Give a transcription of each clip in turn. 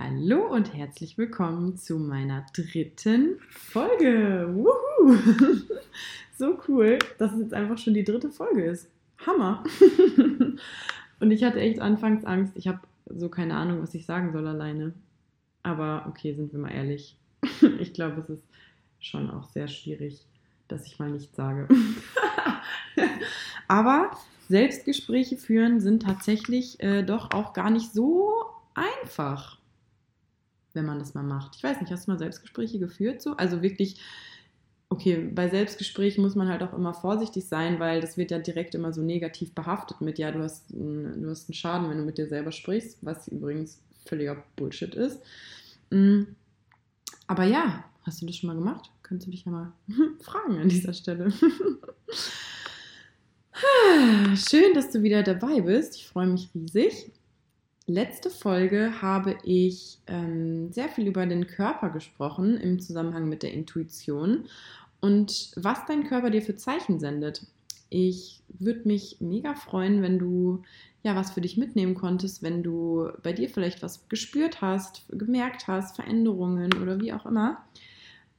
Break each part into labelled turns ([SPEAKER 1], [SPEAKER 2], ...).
[SPEAKER 1] Hallo und herzlich willkommen zu meiner dritten Folge. Wuhu! So cool, dass es jetzt einfach schon die dritte Folge ist. Hammer! Und ich hatte echt anfangs Angst. Ich habe so keine Ahnung, was ich sagen soll alleine. Aber okay, sind wir mal ehrlich. Ich glaube, es ist schon auch sehr schwierig, dass ich mal nichts sage. Aber Selbstgespräche führen sind tatsächlich äh, doch auch gar nicht so einfach wenn man das mal macht. Ich weiß nicht, hast du mal Selbstgespräche geführt so? Also wirklich, okay, bei Selbstgesprächen muss man halt auch immer vorsichtig sein, weil das wird ja direkt immer so negativ behaftet mit, ja, du hast, du hast einen Schaden, wenn du mit dir selber sprichst, was übrigens völliger Bullshit ist. Mm. Aber ja, hast du das schon mal gemacht? Könntest du dich ja mal fragen an dieser Stelle. Schön, dass du wieder dabei bist. Ich freue mich riesig letzte Folge habe ich ähm, sehr viel über den Körper gesprochen im Zusammenhang mit der Intuition und was dein Körper dir für Zeichen sendet. Ich würde mich mega freuen, wenn du ja was für dich mitnehmen konntest, wenn du bei dir vielleicht was gespürt hast, gemerkt hast, Veränderungen oder wie auch immer.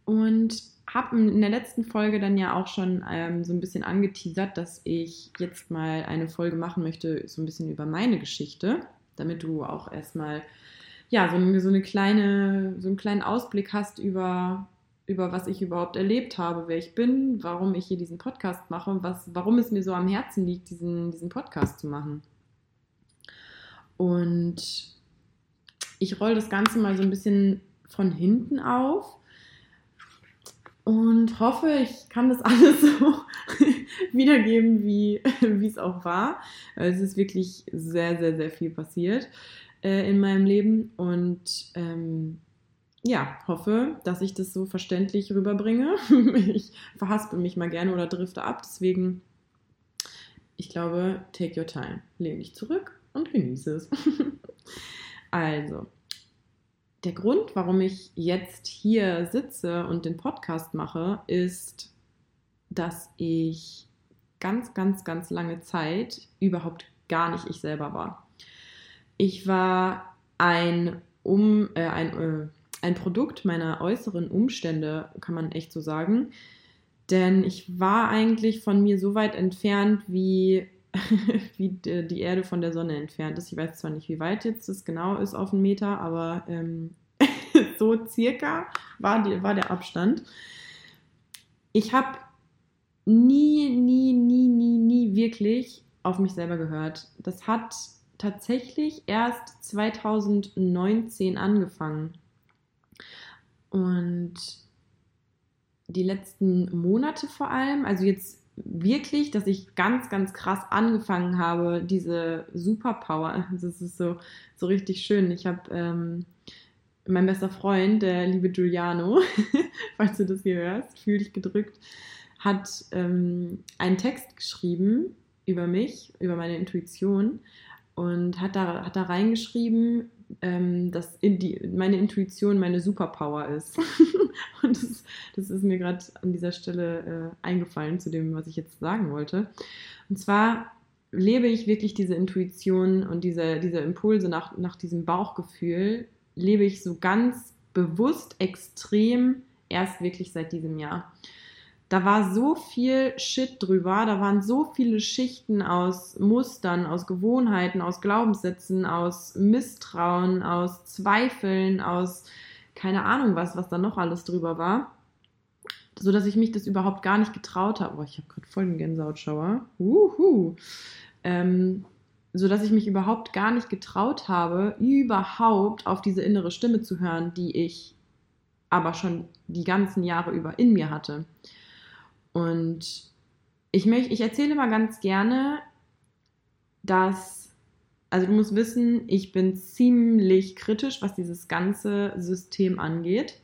[SPEAKER 1] Und habe in der letzten Folge dann ja auch schon ähm, so ein bisschen angeteasert, dass ich jetzt mal eine Folge machen möchte, so ein bisschen über meine Geschichte damit du auch erstmal ja, so, eine, so eine kleine, so einen kleinen Ausblick hast über, über was ich überhaupt erlebt habe, wer ich bin, warum ich hier diesen Podcast mache, was, warum es mir so am Herzen liegt, diesen, diesen Podcast zu machen. Und ich roll das Ganze mal so ein bisschen von hinten auf und hoffe, ich kann das alles so wiedergeben, wie, es auch war. Es ist wirklich sehr, sehr, sehr viel passiert äh, in meinem Leben und ähm, ja, hoffe, dass ich das so verständlich rüberbringe. ich verhaspel mich mal gerne oder drifte ab, deswegen, ich glaube, take your time. Lehne dich zurück und genieße es. also, der Grund, warum ich jetzt hier sitze und den Podcast mache, ist, dass ich ganz, ganz, ganz lange Zeit überhaupt gar nicht ich selber war. Ich war ein, um, äh, ein, äh, ein Produkt meiner äußeren Umstände, kann man echt so sagen. Denn ich war eigentlich von mir so weit entfernt, wie, wie die Erde von der Sonne entfernt ist. Ich weiß zwar nicht, wie weit jetzt das genau ist auf einen Meter, aber ähm, so circa war, die, war der Abstand. Ich habe nie, nie, nie, nie, nie wirklich auf mich selber gehört. Das hat tatsächlich erst 2019 angefangen. Und die letzten Monate vor allem, also jetzt wirklich, dass ich ganz, ganz krass angefangen habe, diese Superpower, das ist so, so richtig schön. Ich habe ähm, mein bester Freund, der liebe Giuliano, falls du das hier hörst, fühl dich gedrückt, hat ähm, einen Text geschrieben über mich, über meine Intuition und hat da, hat da reingeschrieben, ähm, dass in die, meine Intuition meine Superpower ist. und das, das, ist mir gerade an dieser Stelle äh, eingefallen zu dem, was ich jetzt sagen wollte. Und zwar lebe ich wirklich diese Intuition und diese, diese Impulse nach, nach diesem Bauchgefühl, lebe ich so ganz bewusst extrem erst wirklich seit diesem Jahr da war so viel Shit drüber, da waren so viele Schichten aus Mustern, aus Gewohnheiten, aus Glaubenssätzen, aus Misstrauen, aus Zweifeln, aus keine Ahnung was, was da noch alles drüber war, so dass ich mich das überhaupt gar nicht getraut habe. Boah, ich habe gerade voll den Gänsehautschauer. Uhu. Ähm, so dass ich mich überhaupt gar nicht getraut habe, überhaupt auf diese innere Stimme zu hören, die ich aber schon die ganzen Jahre über in mir hatte. Und ich möchte, ich erzähle mal ganz gerne, dass, also du musst wissen, ich bin ziemlich kritisch, was dieses ganze System angeht.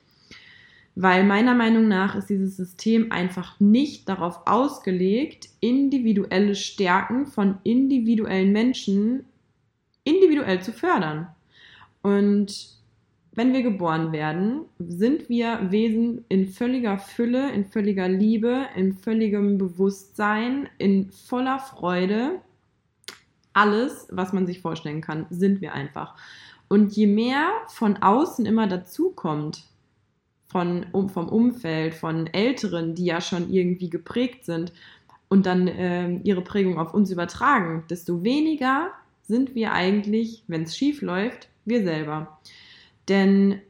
[SPEAKER 1] Weil meiner Meinung nach ist dieses System einfach nicht darauf ausgelegt, individuelle Stärken von individuellen Menschen individuell zu fördern. Und wenn wir geboren werden, sind wir Wesen in völliger Fülle, in völliger Liebe, in völligem Bewusstsein, in voller Freude. Alles, was man sich vorstellen kann, sind wir einfach. Und je mehr von außen immer dazukommt, von, um, vom Umfeld, von Älteren, die ja schon irgendwie geprägt sind und dann äh, ihre Prägung auf uns übertragen, desto weniger sind wir eigentlich, wenn es schief läuft, wir selber. Denn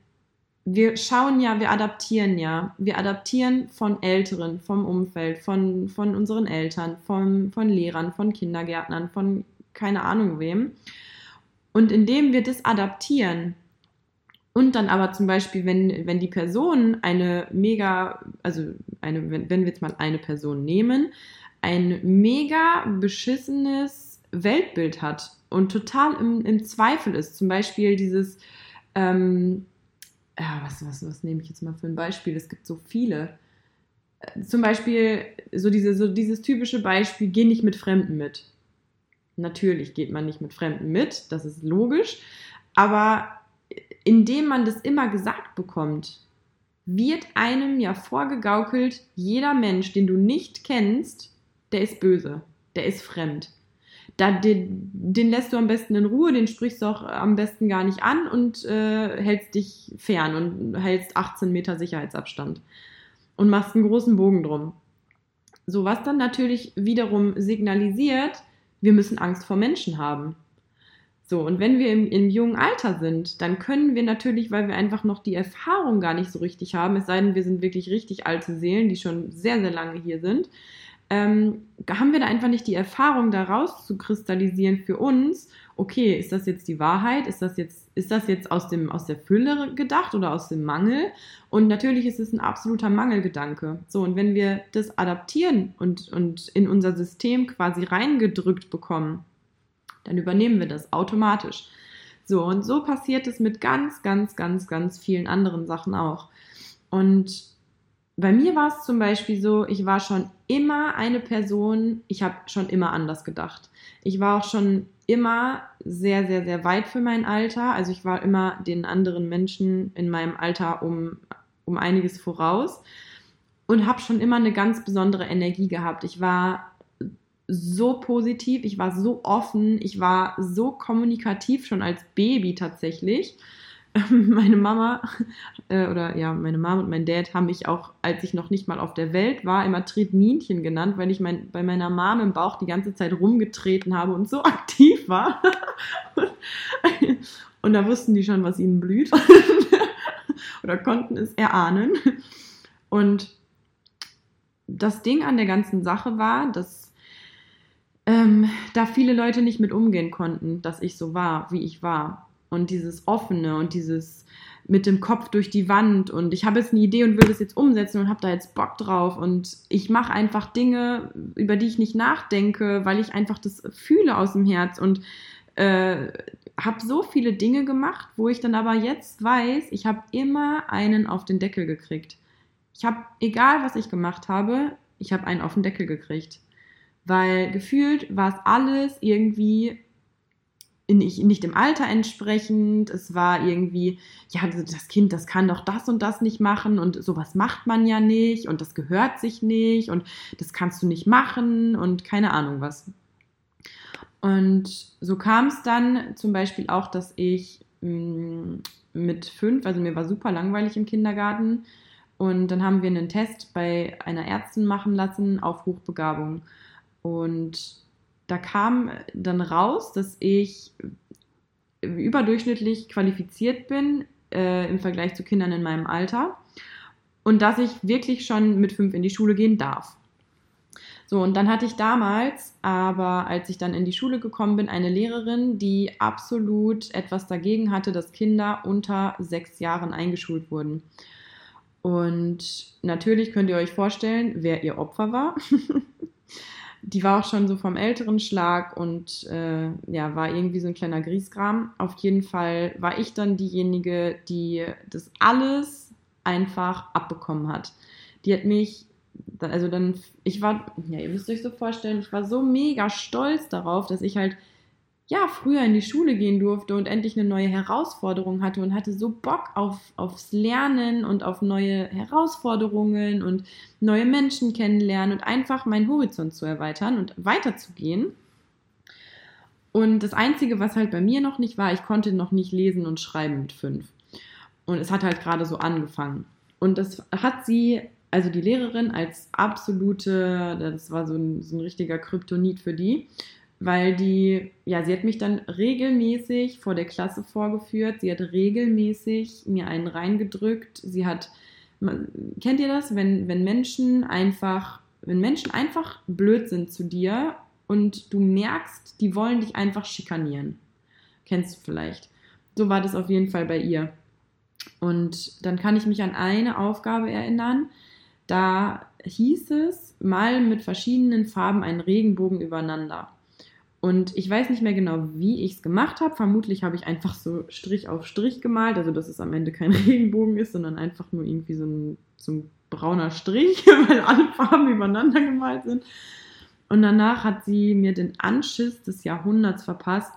[SPEAKER 1] wir schauen ja, wir adaptieren ja. Wir adaptieren von Älteren, vom Umfeld, von, von unseren Eltern, von, von Lehrern, von Kindergärtnern, von keine Ahnung wem. Und indem wir das adaptieren und dann aber zum Beispiel, wenn, wenn die Person eine mega, also eine, wenn, wenn wir jetzt mal eine Person nehmen, ein mega beschissenes Weltbild hat und total im, im Zweifel ist, zum Beispiel dieses, ähm, ja, was, was, was nehme ich jetzt mal für ein Beispiel? Es gibt so viele. Äh, zum Beispiel so, diese, so dieses typische Beispiel, geh nicht mit Fremden mit. Natürlich geht man nicht mit Fremden mit, das ist logisch, aber indem man das immer gesagt bekommt, wird einem ja vorgegaukelt, jeder Mensch, den du nicht kennst, der ist böse, der ist fremd da, den, den lässt du am besten in Ruhe, den sprichst du auch am besten gar nicht an und äh, hältst dich fern und hältst 18 Meter Sicherheitsabstand und machst einen großen Bogen drum. So, was dann natürlich wiederum signalisiert, wir müssen Angst vor Menschen haben. So, und wenn wir im, im jungen Alter sind, dann können wir natürlich, weil wir einfach noch die Erfahrung gar nicht so richtig haben, es sei denn, wir sind wirklich richtig alte Seelen, die schon sehr, sehr lange hier sind, ähm, haben wir da einfach nicht die Erfahrung, daraus zu kristallisieren für uns, okay, ist das jetzt die Wahrheit? Ist das jetzt, ist das jetzt aus, dem, aus der Fülle gedacht oder aus dem Mangel? Und natürlich ist es ein absoluter Mangelgedanke. So, und wenn wir das adaptieren und, und in unser System quasi reingedrückt bekommen, dann übernehmen wir das automatisch. So, und so passiert es mit ganz, ganz, ganz, ganz vielen anderen Sachen auch. Und bei mir war es zum Beispiel so, ich war schon immer eine Person, ich habe schon immer anders gedacht. Ich war auch schon immer sehr, sehr, sehr weit für mein Alter. Also ich war immer den anderen Menschen in meinem Alter um, um einiges voraus und habe schon immer eine ganz besondere Energie gehabt. Ich war so positiv, ich war so offen, ich war so kommunikativ schon als Baby tatsächlich. meine Mama äh, oder ja, meine Mama und mein Dad haben mich auch, als ich noch nicht mal auf der Welt war, immer Tretminchen genannt, weil ich mein, bei meiner Mama im Bauch die ganze Zeit rumgetreten habe und so aktiv war. und da wussten die schon, was ihnen blüht. oder konnten es erahnen. Und das Ding an der ganzen Sache war, dass ähm, da viele Leute nicht mit umgehen konnten, dass ich so war, wie ich war und dieses Offene und dieses mit dem Kopf durch die Wand und ich habe jetzt eine Idee und will das jetzt umsetzen und habe da jetzt Bock drauf und ich mache einfach Dinge, über die ich nicht nachdenke, weil ich einfach das fühle aus dem Herz und äh, habe so viele Dinge gemacht, wo ich dann aber jetzt weiß, ich habe immer einen auf den Deckel gekriegt. Ich habe, egal was ich gemacht habe, ich habe einen auf den Deckel gekriegt. Weil gefühlt war es alles irgendwie nicht, nicht dem Alter entsprechend. Es war irgendwie, ja, das Kind, das kann doch das und das nicht machen und sowas macht man ja nicht und das gehört sich nicht und das kannst du nicht machen und keine Ahnung was. Und so kam es dann zum Beispiel auch, dass ich mm, mit fünf, also mir war super langweilig im Kindergarten und dann haben wir einen Test bei einer Ärztin machen lassen auf Hochbegabung. Und da kam dann raus, dass ich überdurchschnittlich qualifiziert bin äh, im Vergleich zu Kindern in meinem Alter und dass ich wirklich schon mit fünf in die Schule gehen darf. So, und dann hatte ich damals, aber als ich dann in die Schule gekommen bin, eine Lehrerin, die absolut etwas dagegen hatte, dass Kinder unter sechs Jahren eingeschult wurden. Und natürlich könnt ihr euch vorstellen, wer ihr Opfer war. die war auch schon so vom älteren Schlag und äh, ja, war irgendwie so ein kleiner Griesgram. Auf jeden Fall war ich dann diejenige, die das alles einfach abbekommen hat. Die hat mich, also dann, ich war, ja, ihr müsst euch so vorstellen, ich war so mega stolz darauf, dass ich halt ja, früher in die Schule gehen durfte und endlich eine neue Herausforderung hatte und hatte so Bock auf, aufs Lernen und auf neue Herausforderungen und neue Menschen kennenlernen und einfach meinen Horizont zu erweitern und weiterzugehen. Und das Einzige, was halt bei mir noch nicht war, ich konnte noch nicht lesen und schreiben mit fünf. Und es hat halt gerade so angefangen. Und das hat sie, also die Lehrerin, als absolute, das war so ein, so ein richtiger Kryptonit für die, weil die, ja, sie hat mich dann regelmäßig vor der Klasse vorgeführt, sie hat regelmäßig mir einen reingedrückt, sie hat, kennt ihr das, wenn, wenn Menschen einfach, wenn Menschen einfach blöd sind zu dir und du merkst, die wollen dich einfach schikanieren. Kennst du vielleicht. So war das auf jeden Fall bei ihr. Und dann kann ich mich an eine Aufgabe erinnern. Da hieß es, mal mit verschiedenen Farben einen Regenbogen übereinander. Und ich weiß nicht mehr genau, wie ich es gemacht habe. Vermutlich habe ich einfach so Strich auf Strich gemalt, also dass es am Ende kein Regenbogen ist, sondern einfach nur irgendwie so ein, so ein brauner Strich, weil alle Farben übereinander gemalt sind. Und danach hat sie mir den Anschiss des Jahrhunderts verpasst,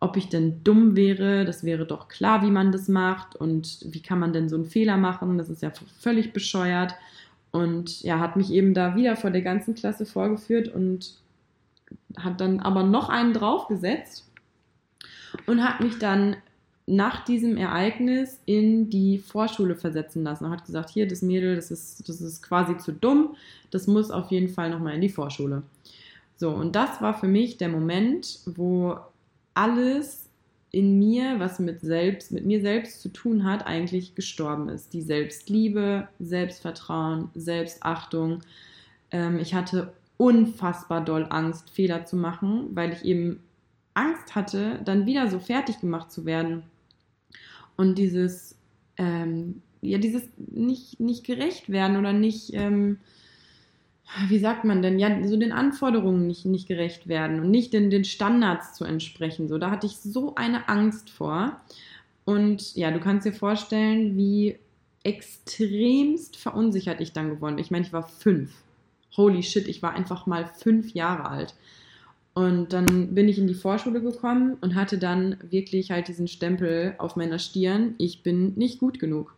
[SPEAKER 1] ob ich denn dumm wäre. Das wäre doch klar, wie man das macht und wie kann man denn so einen Fehler machen. Das ist ja völlig bescheuert. Und ja, hat mich eben da wieder vor der ganzen Klasse vorgeführt und hat dann aber noch einen draufgesetzt und hat mich dann nach diesem Ereignis in die Vorschule versetzen lassen und hat gesagt, hier, das Mädel, das ist, das ist quasi zu dumm, das muss auf jeden Fall nochmal in die Vorschule. So, und das war für mich der Moment, wo alles in mir, was mit selbst, mit mir selbst zu tun hat, eigentlich gestorben ist. Die Selbstliebe, Selbstvertrauen, Selbstachtung. Ähm, ich hatte unfassbar doll Angst, Fehler zu machen, weil ich eben Angst hatte, dann wieder so fertig gemacht zu werden. Und dieses, ähm, ja, dieses nicht, nicht gerecht werden oder nicht, ähm, wie sagt man denn, ja, so den Anforderungen nicht, nicht gerecht werden und nicht den, den Standards zu entsprechen. So, da hatte ich so eine Angst vor. Und ja, du kannst dir vorstellen, wie extremst verunsichert ich dann geworden bin. Ich meine, ich war fünf. Holy shit, ich war einfach mal fünf Jahre alt. Und dann bin ich in die Vorschule gekommen und hatte dann wirklich halt diesen Stempel auf meiner Stirn, ich bin nicht gut genug.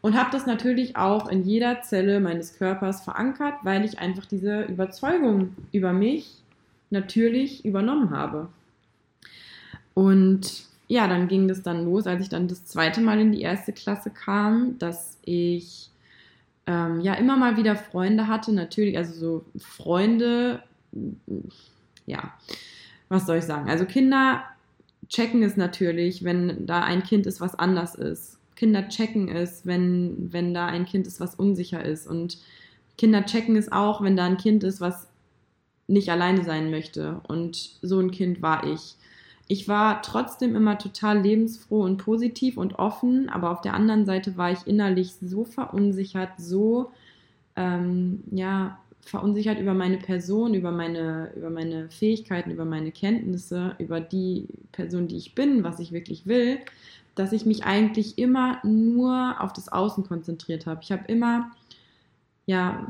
[SPEAKER 1] Und habe das natürlich auch in jeder Zelle meines Körpers verankert, weil ich einfach diese Überzeugung über mich natürlich übernommen habe. Und ja, dann ging das dann los, als ich dann das zweite Mal in die erste Klasse kam, dass ich ähm, ja immer mal wieder Freunde hatte, natürlich, also so Freunde, ja, was soll ich sagen? Also Kinder checken es natürlich, wenn da ein Kind ist, was anders ist. Kinder checken es, wenn, wenn da ein Kind ist, was unsicher ist. Und Kinder checken es auch, wenn da ein Kind ist, was nicht alleine sein möchte. Und so ein Kind war ich. Ich war trotzdem immer total lebensfroh und positiv und offen, aber auf der anderen Seite war ich innerlich so verunsichert, so ähm, ja, verunsichert über meine Person, über meine, über meine Fähigkeiten, über meine Kenntnisse, über die Person, die ich bin, was ich wirklich will, dass ich mich eigentlich immer nur auf das Außen konzentriert habe. Ich habe immer, ja,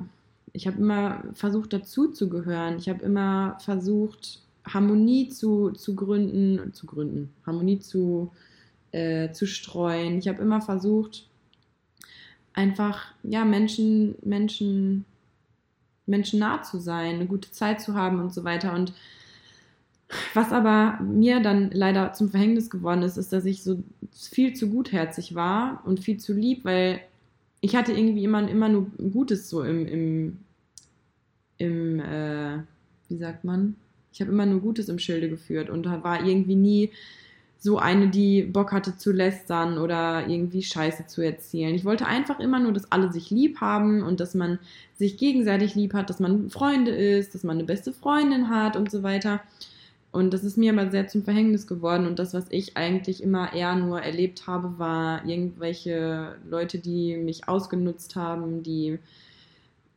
[SPEAKER 1] ich habe immer versucht, dazuzugehören. Ich habe immer versucht, Harmonie zu, zu gründen, zu gründen, Harmonie zu, äh, zu streuen. Ich habe immer versucht, einfach, ja, Menschen, Menschen, Menschen nah zu sein, eine gute Zeit zu haben und so weiter. Und was aber mir dann leider zum Verhängnis geworden ist, ist, dass ich so viel zu gutherzig war und viel zu lieb, weil ich hatte irgendwie immer, immer nur Gutes so im, im, im äh, wie sagt man? Ich habe immer nur Gutes im Schilde geführt und war irgendwie nie so eine, die Bock hatte zu lästern oder irgendwie Scheiße zu erzählen. Ich wollte einfach immer nur, dass alle sich lieb haben und dass man sich gegenseitig lieb hat, dass man Freunde ist, dass man eine beste Freundin hat und so weiter. Und das ist mir aber sehr zum Verhängnis geworden. Und das, was ich eigentlich immer eher nur erlebt habe, war irgendwelche Leute, die mich ausgenutzt haben, die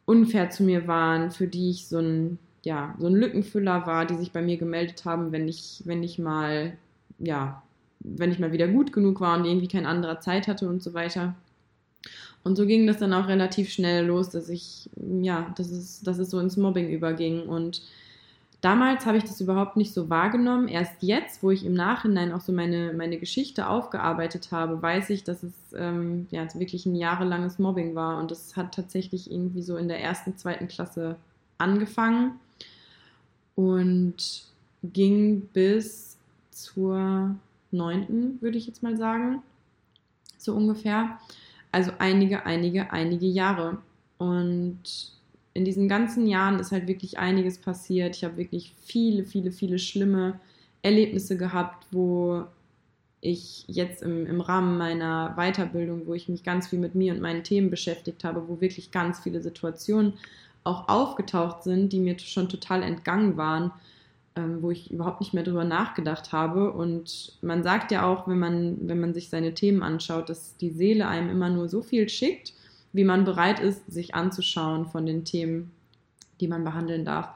[SPEAKER 1] unfair zu mir waren, für die ich so ein, ja, so ein Lückenfüller war, die sich bei mir gemeldet haben, wenn ich, wenn ich mal, ja, wenn ich mal wieder gut genug war und irgendwie kein anderer Zeit hatte und so weiter. Und so ging das dann auch relativ schnell los, dass ich, ja, dass es, dass es so ins Mobbing überging und Damals habe ich das überhaupt nicht so wahrgenommen. Erst jetzt, wo ich im Nachhinein auch so meine, meine Geschichte aufgearbeitet habe, weiß ich, dass es ähm, ja, wirklich ein jahrelanges Mobbing war. Und das hat tatsächlich irgendwie so in der ersten, zweiten Klasse angefangen. Und ging bis zur neunten, würde ich jetzt mal sagen, so ungefähr. Also einige, einige, einige Jahre. Und in diesen ganzen Jahren ist halt wirklich einiges passiert. Ich habe wirklich viele, viele, viele schlimme Erlebnisse gehabt, wo ich jetzt im, im Rahmen meiner Weiterbildung, wo ich mich ganz viel mit mir und meinen Themen beschäftigt habe, wo wirklich ganz viele Situationen auch aufgetaucht sind, die mir schon total entgangen waren, ähm, wo ich überhaupt nicht mehr drüber nachgedacht habe. Und man sagt ja auch, wenn man, wenn man sich seine Themen anschaut, dass die Seele einem immer nur so viel schickt, wie man bereit ist, sich anzuschauen von den Themen, die man behandeln darf.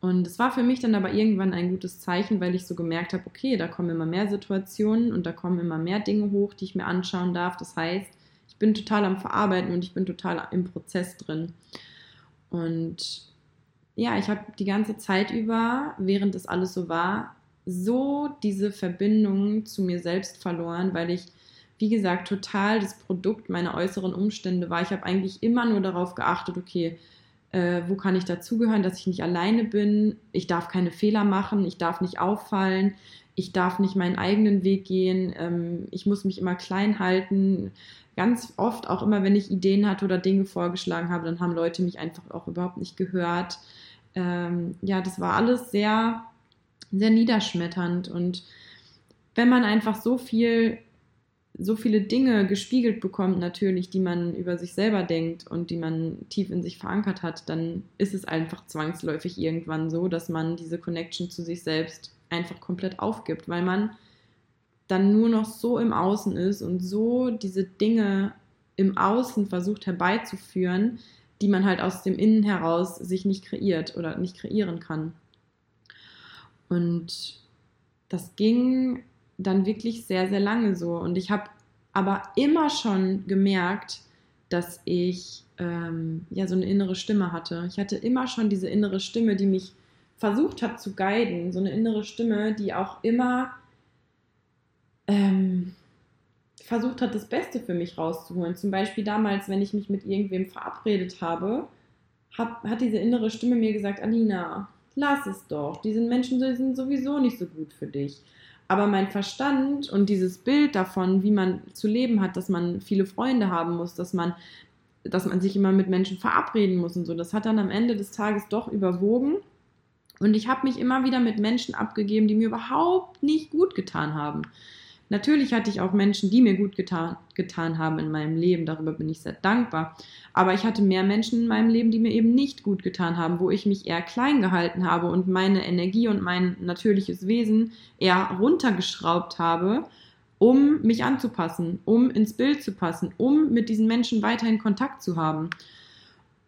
[SPEAKER 1] Und es war für mich dann aber irgendwann ein gutes Zeichen, weil ich so gemerkt habe, okay, da kommen immer mehr Situationen und da kommen immer mehr Dinge hoch, die ich mir anschauen darf. Das heißt, ich bin total am Verarbeiten und ich bin total im Prozess drin. Und ja, ich habe die ganze Zeit über, während das alles so war, so diese Verbindung zu mir selbst verloren, weil ich, wie gesagt, total das Produkt meiner äußeren Umstände war. Ich habe eigentlich immer nur darauf geachtet, okay, äh, wo kann ich dazugehören, dass ich nicht alleine bin, ich darf keine Fehler machen, ich darf nicht auffallen, ich darf nicht meinen eigenen Weg gehen, ähm, ich muss mich immer klein halten. Ganz oft, auch immer, wenn ich Ideen hatte oder Dinge vorgeschlagen habe, dann haben Leute mich einfach auch überhaupt nicht gehört. Ähm, ja, das war alles sehr, sehr niederschmetternd. Und wenn man einfach so viel so viele Dinge gespiegelt bekommt, natürlich, die man über sich selber denkt und die man tief in sich verankert hat, dann ist es einfach zwangsläufig irgendwann so, dass man diese Connection zu sich selbst einfach komplett aufgibt, weil man dann nur noch so im Außen ist und so diese Dinge im Außen versucht herbeizuführen, die man halt aus dem Innen heraus sich nicht kreiert oder nicht kreieren kann. Und das ging dann wirklich sehr, sehr lange so. Und ich habe aber immer schon gemerkt, dass ich ähm, ja so eine innere Stimme hatte. Ich hatte immer schon diese innere Stimme, die mich versucht hat zu guiden. So eine innere Stimme, die auch immer ähm, versucht hat, das Beste für mich rauszuholen. Zum Beispiel damals, wenn ich mich mit irgendwem verabredet habe, hab, hat diese innere Stimme mir gesagt, Alina, lass es doch. Diese Menschen sind sowieso nicht so gut für dich. Aber mein Verstand und dieses Bild davon, wie man zu leben hat, dass man viele Freunde haben muss, dass man, dass man sich immer mit Menschen verabreden muss und so, das hat dann am Ende des Tages doch überwogen. Und ich habe mich immer wieder mit Menschen abgegeben, die mir überhaupt nicht gut getan haben. Natürlich hatte ich auch Menschen, die mir gut getan, getan haben in meinem Leben. Darüber bin ich sehr dankbar. Aber ich hatte mehr Menschen in meinem Leben, die mir eben nicht gut getan haben, wo ich mich eher klein gehalten habe und meine Energie und mein natürliches Wesen eher runtergeschraubt habe, um mich anzupassen, um ins Bild zu passen, um mit diesen Menschen weiterhin Kontakt zu haben.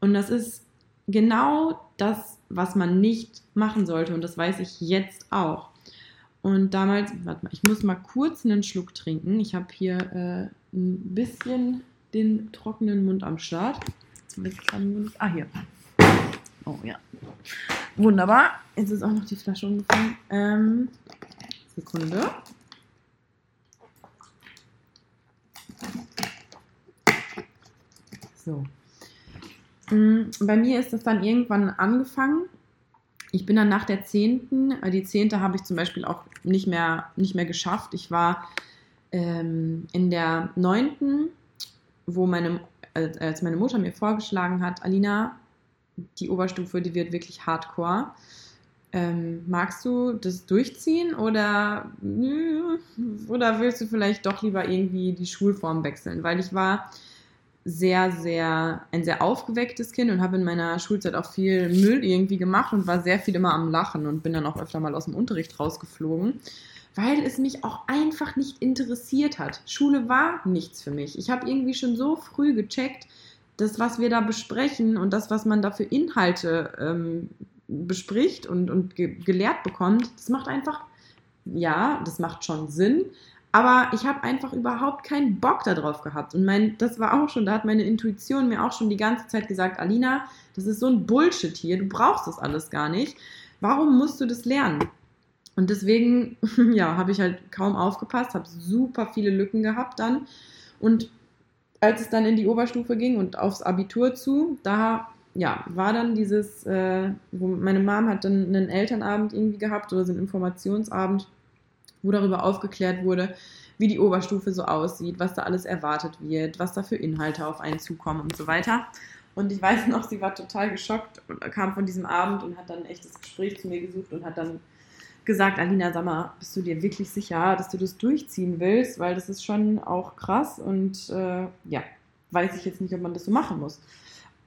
[SPEAKER 1] Und das ist genau das, was man nicht machen sollte. Und das weiß ich jetzt auch. Und damals, warte mal, ich muss mal kurz einen Schluck trinken. Ich habe hier äh, ein bisschen den trockenen Mund am Start. Ah, hier. Oh ja. Wunderbar. Jetzt ist auch noch die Flasche umgefallen. Ähm, Sekunde. So. Mm, bei mir ist das dann irgendwann angefangen, ich bin dann nach der zehnten, äh, die zehnte habe ich zum Beispiel auch nicht mehr, nicht mehr geschafft. Ich war ähm, in der neunten, wo meine, als meine Mutter mir vorgeschlagen hat, Alina, die Oberstufe, die wird wirklich hardcore. Ähm, magst du das durchziehen oder, oder willst du vielleicht doch lieber irgendwie die Schulform wechseln? Weil ich war sehr, sehr, ein sehr aufgewecktes Kind und habe in meiner Schulzeit auch viel Müll irgendwie gemacht und war sehr viel immer am Lachen und bin dann auch öfter mal aus dem Unterricht rausgeflogen, weil es mich auch einfach nicht interessiert hat. Schule war nichts für mich. Ich habe irgendwie schon so früh gecheckt, das, was wir da besprechen und das, was man da für Inhalte ähm, bespricht und, und ge gelehrt bekommt, das macht einfach, ja, das macht schon Sinn, aber ich habe einfach überhaupt keinen Bock darauf gehabt. Und mein, das war auch schon, da hat meine Intuition mir auch schon die ganze Zeit gesagt, Alina, das ist so ein Bullshit hier, du brauchst das alles gar nicht. Warum musst du das lernen? Und deswegen, ja, habe ich halt kaum aufgepasst, habe super viele Lücken gehabt dann. Und als es dann in die Oberstufe ging und aufs Abitur zu, da ja, war dann dieses, äh, wo meine Mom hat dann einen Elternabend irgendwie gehabt oder so einen Informationsabend, wo darüber aufgeklärt wurde, wie die Oberstufe so aussieht, was da alles erwartet wird, was da für Inhalte auf einen zukommen und so weiter. Und ich weiß noch, sie war total geschockt und kam von diesem Abend und hat dann ein echtes Gespräch zu mir gesucht und hat dann gesagt, Alina, sag mal, bist du dir wirklich sicher, dass du das durchziehen willst? Weil das ist schon auch krass und äh, ja, weiß ich jetzt nicht, ob man das so machen muss.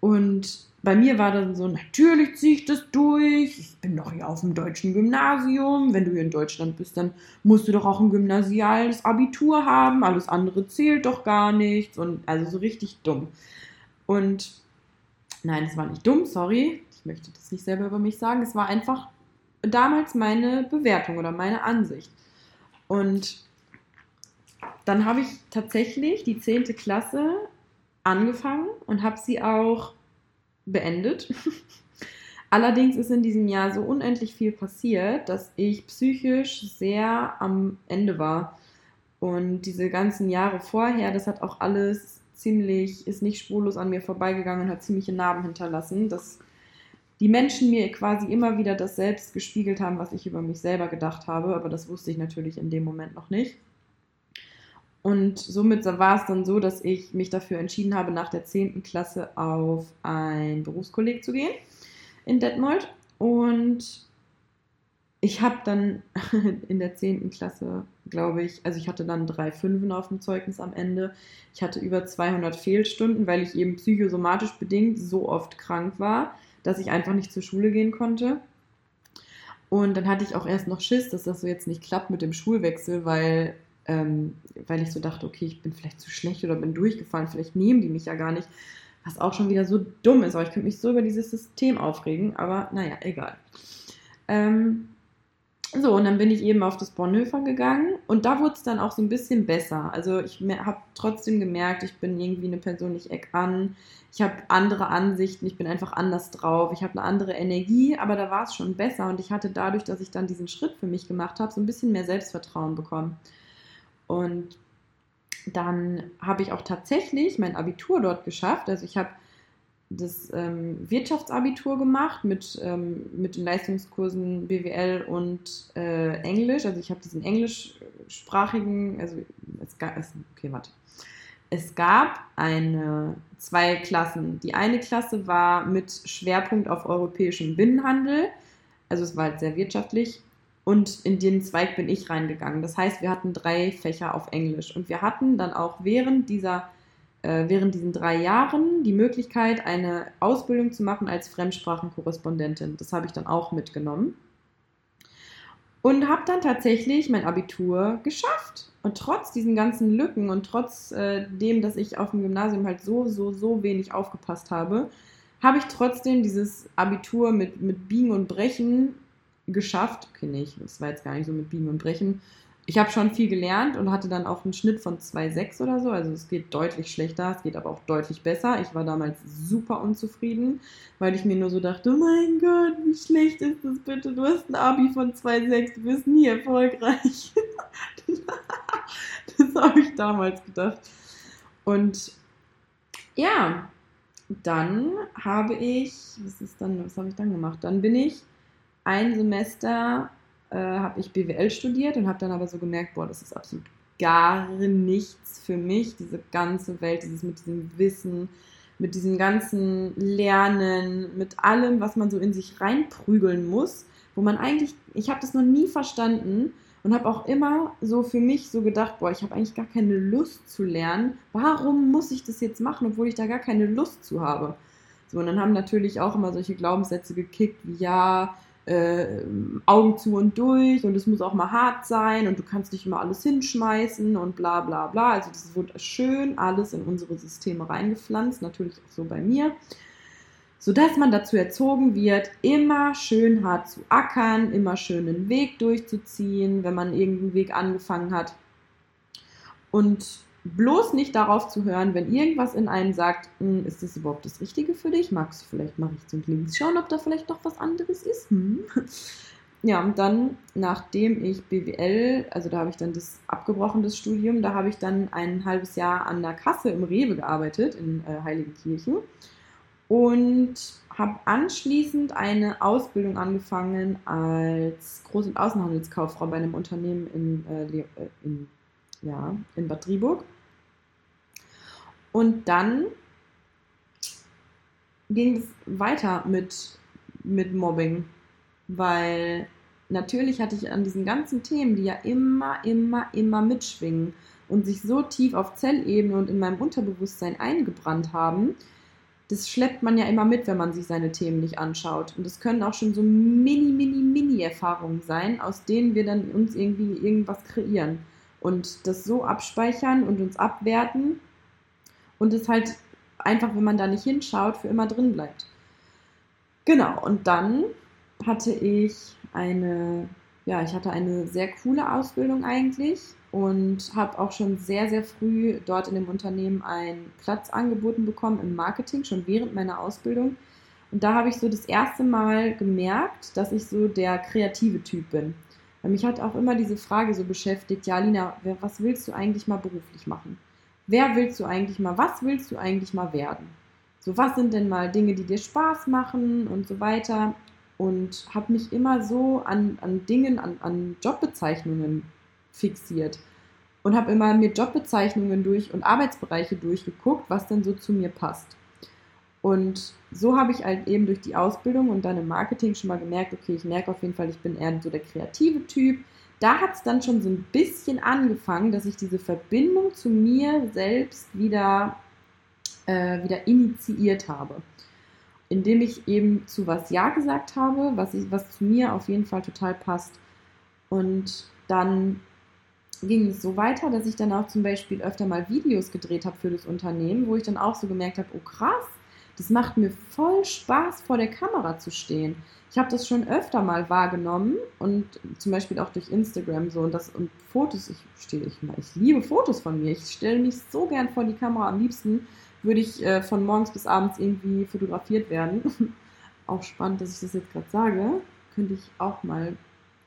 [SPEAKER 1] Und bei mir war dann so, natürlich ziehe ich das durch. Ich bin doch hier auf dem deutschen Gymnasium. Wenn du hier in Deutschland bist, dann musst du doch auch ein gymnasiales Abitur haben. Alles andere zählt doch gar nichts. Und also so richtig dumm. Und nein, es war nicht dumm, sorry. Ich möchte das nicht selber über mich sagen. Es war einfach damals meine Bewertung oder meine Ansicht. Und dann habe ich tatsächlich die 10. Klasse angefangen und habe sie auch beendet. Allerdings ist in diesem Jahr so unendlich viel passiert, dass ich psychisch sehr am Ende war. Und diese ganzen Jahre vorher, das hat auch alles ziemlich, ist nicht spurlos an mir vorbeigegangen und hat ziemliche Narben hinterlassen, dass die Menschen mir quasi immer wieder das selbst gespiegelt haben, was ich über mich selber gedacht habe, aber das wusste ich natürlich in dem Moment noch nicht. Und somit war es dann so, dass ich mich dafür entschieden habe, nach der 10. Klasse auf ein Berufskolleg zu gehen in Detmold. Und ich habe dann in der 10. Klasse, glaube ich, also ich hatte dann drei Fünfen auf dem Zeugnis am Ende. Ich hatte über 200 Fehlstunden, weil ich eben psychosomatisch bedingt so oft krank war, dass ich einfach nicht zur Schule gehen konnte. Und dann hatte ich auch erst noch Schiss, dass das so jetzt nicht klappt mit dem Schulwechsel, weil ähm, weil ich so dachte, okay, ich bin vielleicht zu schlecht oder bin durchgefallen, vielleicht nehmen die mich ja gar nicht, was auch schon wieder so dumm ist, aber ich könnte mich so über dieses System aufregen, aber naja, egal. Ähm, so, und dann bin ich eben auf das Bonhoeffer gegangen und da wurde es dann auch so ein bisschen besser. Also ich habe trotzdem gemerkt, ich bin irgendwie eine Person, ich eck an, ich habe andere Ansichten, ich bin einfach anders drauf, ich habe eine andere Energie, aber da war es schon besser und ich hatte dadurch, dass ich dann diesen Schritt für mich gemacht habe, so ein bisschen mehr Selbstvertrauen bekommen. Und dann habe ich auch tatsächlich mein Abitur dort geschafft. Also ich habe das ähm, Wirtschaftsabitur gemacht mit, ähm, mit den Leistungskursen BWL und äh, Englisch. Also ich habe diesen englischsprachigen, also es gab, okay, warte. Es gab eine, zwei Klassen. Die eine Klasse war mit Schwerpunkt auf europäischem Binnenhandel. Also es war halt sehr wirtschaftlich und in den Zweig bin ich reingegangen. Das heißt, wir hatten drei Fächer auf Englisch. Und wir hatten dann auch während dieser, äh, während diesen drei Jahren die Möglichkeit, eine Ausbildung zu machen als Fremdsprachenkorrespondentin. Das habe ich dann auch mitgenommen. Und habe dann tatsächlich mein Abitur geschafft. Und trotz diesen ganzen Lücken und trotz äh, dem, dass ich auf dem Gymnasium halt so, so, so wenig aufgepasst habe, habe ich trotzdem dieses Abitur mit, mit Biegen und Brechen geschafft. Okay, nee, das war jetzt gar nicht so mit Biegen und Brechen. Ich habe schon viel gelernt und hatte dann auch einen Schnitt von 2,6 oder so. Also es geht deutlich schlechter, es geht aber auch deutlich besser. Ich war damals super unzufrieden, weil ich mir nur so dachte, oh mein Gott, wie schlecht ist das bitte? Du hast ein Abi von 2,6, du bist nie erfolgreich. das habe ich damals gedacht. Und ja, dann habe ich, was ist dann, was habe ich dann gemacht? Dann bin ich ein Semester äh, habe ich BWL studiert und habe dann aber so gemerkt, boah, das ist absolut gar nichts für mich, diese ganze Welt, dieses mit diesem Wissen, mit diesem ganzen Lernen, mit allem, was man so in sich reinprügeln muss, wo man eigentlich, ich habe das noch nie verstanden und habe auch immer so für mich so gedacht, boah, ich habe eigentlich gar keine Lust zu lernen. Warum muss ich das jetzt machen, obwohl ich da gar keine Lust zu habe? So, und dann haben natürlich auch immer solche Glaubenssätze gekickt, wie ja, äh, Augen zu und durch und es muss auch mal hart sein und du kannst nicht immer alles hinschmeißen und bla bla bla. Also das wird schön alles in unsere Systeme reingepflanzt, natürlich auch so bei mir, sodass man dazu erzogen wird, immer schön hart zu ackern, immer schön einen Weg durchzuziehen, wenn man irgendeinen Weg angefangen hat. Und bloß nicht darauf zu hören, wenn irgendwas in einem sagt, hm, ist das überhaupt das Richtige für dich? Magst du vielleicht mal rechts und links schauen, ob da vielleicht doch was anderes ist? Hm? Ja, und dann, nachdem ich BWL, also da habe ich dann das abgebrochen, das Studium, da habe ich dann ein halbes Jahr an der Kasse im Rewe gearbeitet in äh, Heiligenkirchen. und habe anschließend eine Ausbildung angefangen als Groß- und Außenhandelskauffrau bei einem Unternehmen in, äh, äh, in, ja, in Bad Driburg. Und dann ging es weiter mit, mit Mobbing, weil natürlich hatte ich an diesen ganzen Themen, die ja immer, immer, immer mitschwingen und sich so tief auf Zellebene und in meinem Unterbewusstsein eingebrannt haben, das schleppt man ja immer mit, wenn man sich seine Themen nicht anschaut. Und das können auch schon so mini, mini, mini Erfahrungen sein, aus denen wir dann uns irgendwie irgendwas kreieren und das so abspeichern und uns abwerten und es halt einfach, wenn man da nicht hinschaut, für immer drin bleibt. Genau, und dann hatte ich eine, ja, ich hatte eine sehr coole Ausbildung eigentlich und habe auch schon sehr, sehr früh dort in dem Unternehmen einen Platz angeboten bekommen im Marketing, schon während meiner Ausbildung. Und da habe ich so das erste Mal gemerkt, dass ich so der kreative Typ bin. Weil mich hat auch immer diese Frage so beschäftigt, ja, Lina, was willst du eigentlich mal beruflich machen? Wer willst du eigentlich mal, was willst du eigentlich mal werden? So, was sind denn mal Dinge, die dir Spaß machen und so weiter? Und habe mich immer so an, an Dingen, an, an Jobbezeichnungen fixiert und habe immer mir Jobbezeichnungen durch und Arbeitsbereiche durchgeguckt, was denn so zu mir passt. Und so habe ich halt eben durch die Ausbildung und dann im Marketing schon mal gemerkt, okay, ich merke auf jeden Fall, ich bin eher so der kreative Typ, da hat es dann schon so ein bisschen angefangen, dass ich diese Verbindung zu mir selbst wieder, äh, wieder initiiert habe. Indem ich eben zu was Ja gesagt habe, was, ich, was zu mir auf jeden Fall total passt. Und dann ging es so weiter, dass ich dann auch zum Beispiel öfter mal Videos gedreht habe für das Unternehmen, wo ich dann auch so gemerkt habe, oh krass, das macht mir voll Spaß, vor der Kamera zu stehen ich habe das schon öfter mal wahrgenommen und zum Beispiel auch durch Instagram so und das und Fotos, ich stehe, ich, ich liebe Fotos von mir. Ich stelle mich so gern vor die Kamera. Am liebsten würde ich äh, von morgens bis abends irgendwie fotografiert werden. auch spannend, dass ich das jetzt gerade sage. Könnte ich auch mal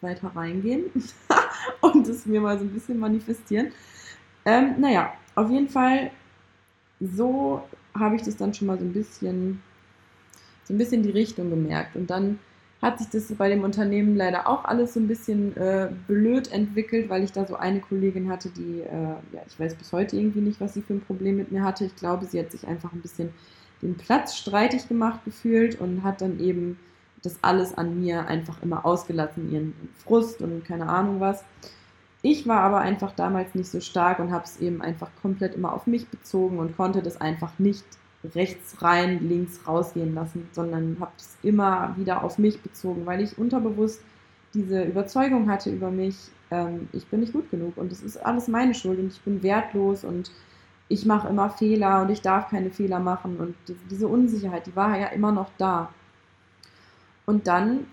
[SPEAKER 1] weiter reingehen und es mir mal so ein bisschen manifestieren. Ähm, naja, auf jeden Fall, so habe ich das dann schon mal so ein bisschen, so ein bisschen die Richtung gemerkt. Und dann hat sich das bei dem Unternehmen leider auch alles so ein bisschen äh, blöd entwickelt, weil ich da so eine Kollegin hatte, die, äh, ja, ich weiß bis heute irgendwie nicht, was sie für ein Problem mit mir hatte. Ich glaube, sie hat sich einfach ein bisschen den Platz streitig gemacht gefühlt und hat dann eben das alles an mir einfach immer ausgelassen, ihren Frust und keine Ahnung was. Ich war aber einfach damals nicht so stark und habe es eben einfach komplett immer auf mich bezogen und konnte das einfach nicht rechts rein, links rausgehen lassen, sondern habe es immer wieder auf mich bezogen, weil ich unterbewusst diese Überzeugung hatte über mich, ähm, ich bin nicht gut genug und es ist alles meine Schuld und ich bin wertlos und ich mache immer Fehler und ich darf keine Fehler machen und diese Unsicherheit, die war ja immer noch da. Und dann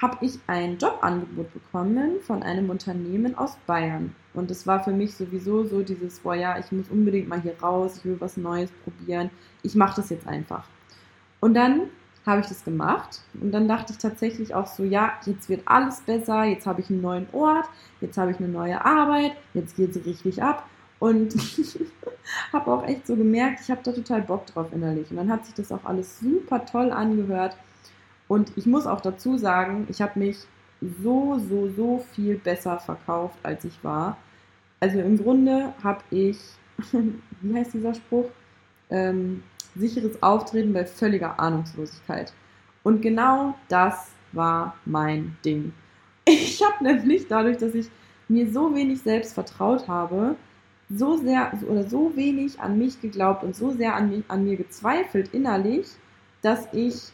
[SPEAKER 1] habe ich ein Jobangebot bekommen von einem Unternehmen aus Bayern. Und es war für mich sowieso so dieses, boah ja, ich muss unbedingt mal hier raus, ich will was Neues probieren, ich mache das jetzt einfach. Und dann habe ich das gemacht und dann dachte ich tatsächlich auch so, ja, jetzt wird alles besser, jetzt habe ich einen neuen Ort, jetzt habe ich eine neue Arbeit, jetzt geht es richtig ab. Und habe auch echt so gemerkt, ich habe da total Bock drauf innerlich. Und dann hat sich das auch alles super toll angehört. Und ich muss auch dazu sagen, ich habe mich so, so, so viel besser verkauft, als ich war. Also im Grunde habe ich, wie heißt dieser Spruch? Ähm, sicheres Auftreten bei völliger Ahnungslosigkeit. Und genau das war mein Ding. Ich habe nämlich dadurch, dass ich mir so wenig selbst vertraut habe, so sehr oder so wenig an mich geglaubt und so sehr an, an mir gezweifelt innerlich, dass ich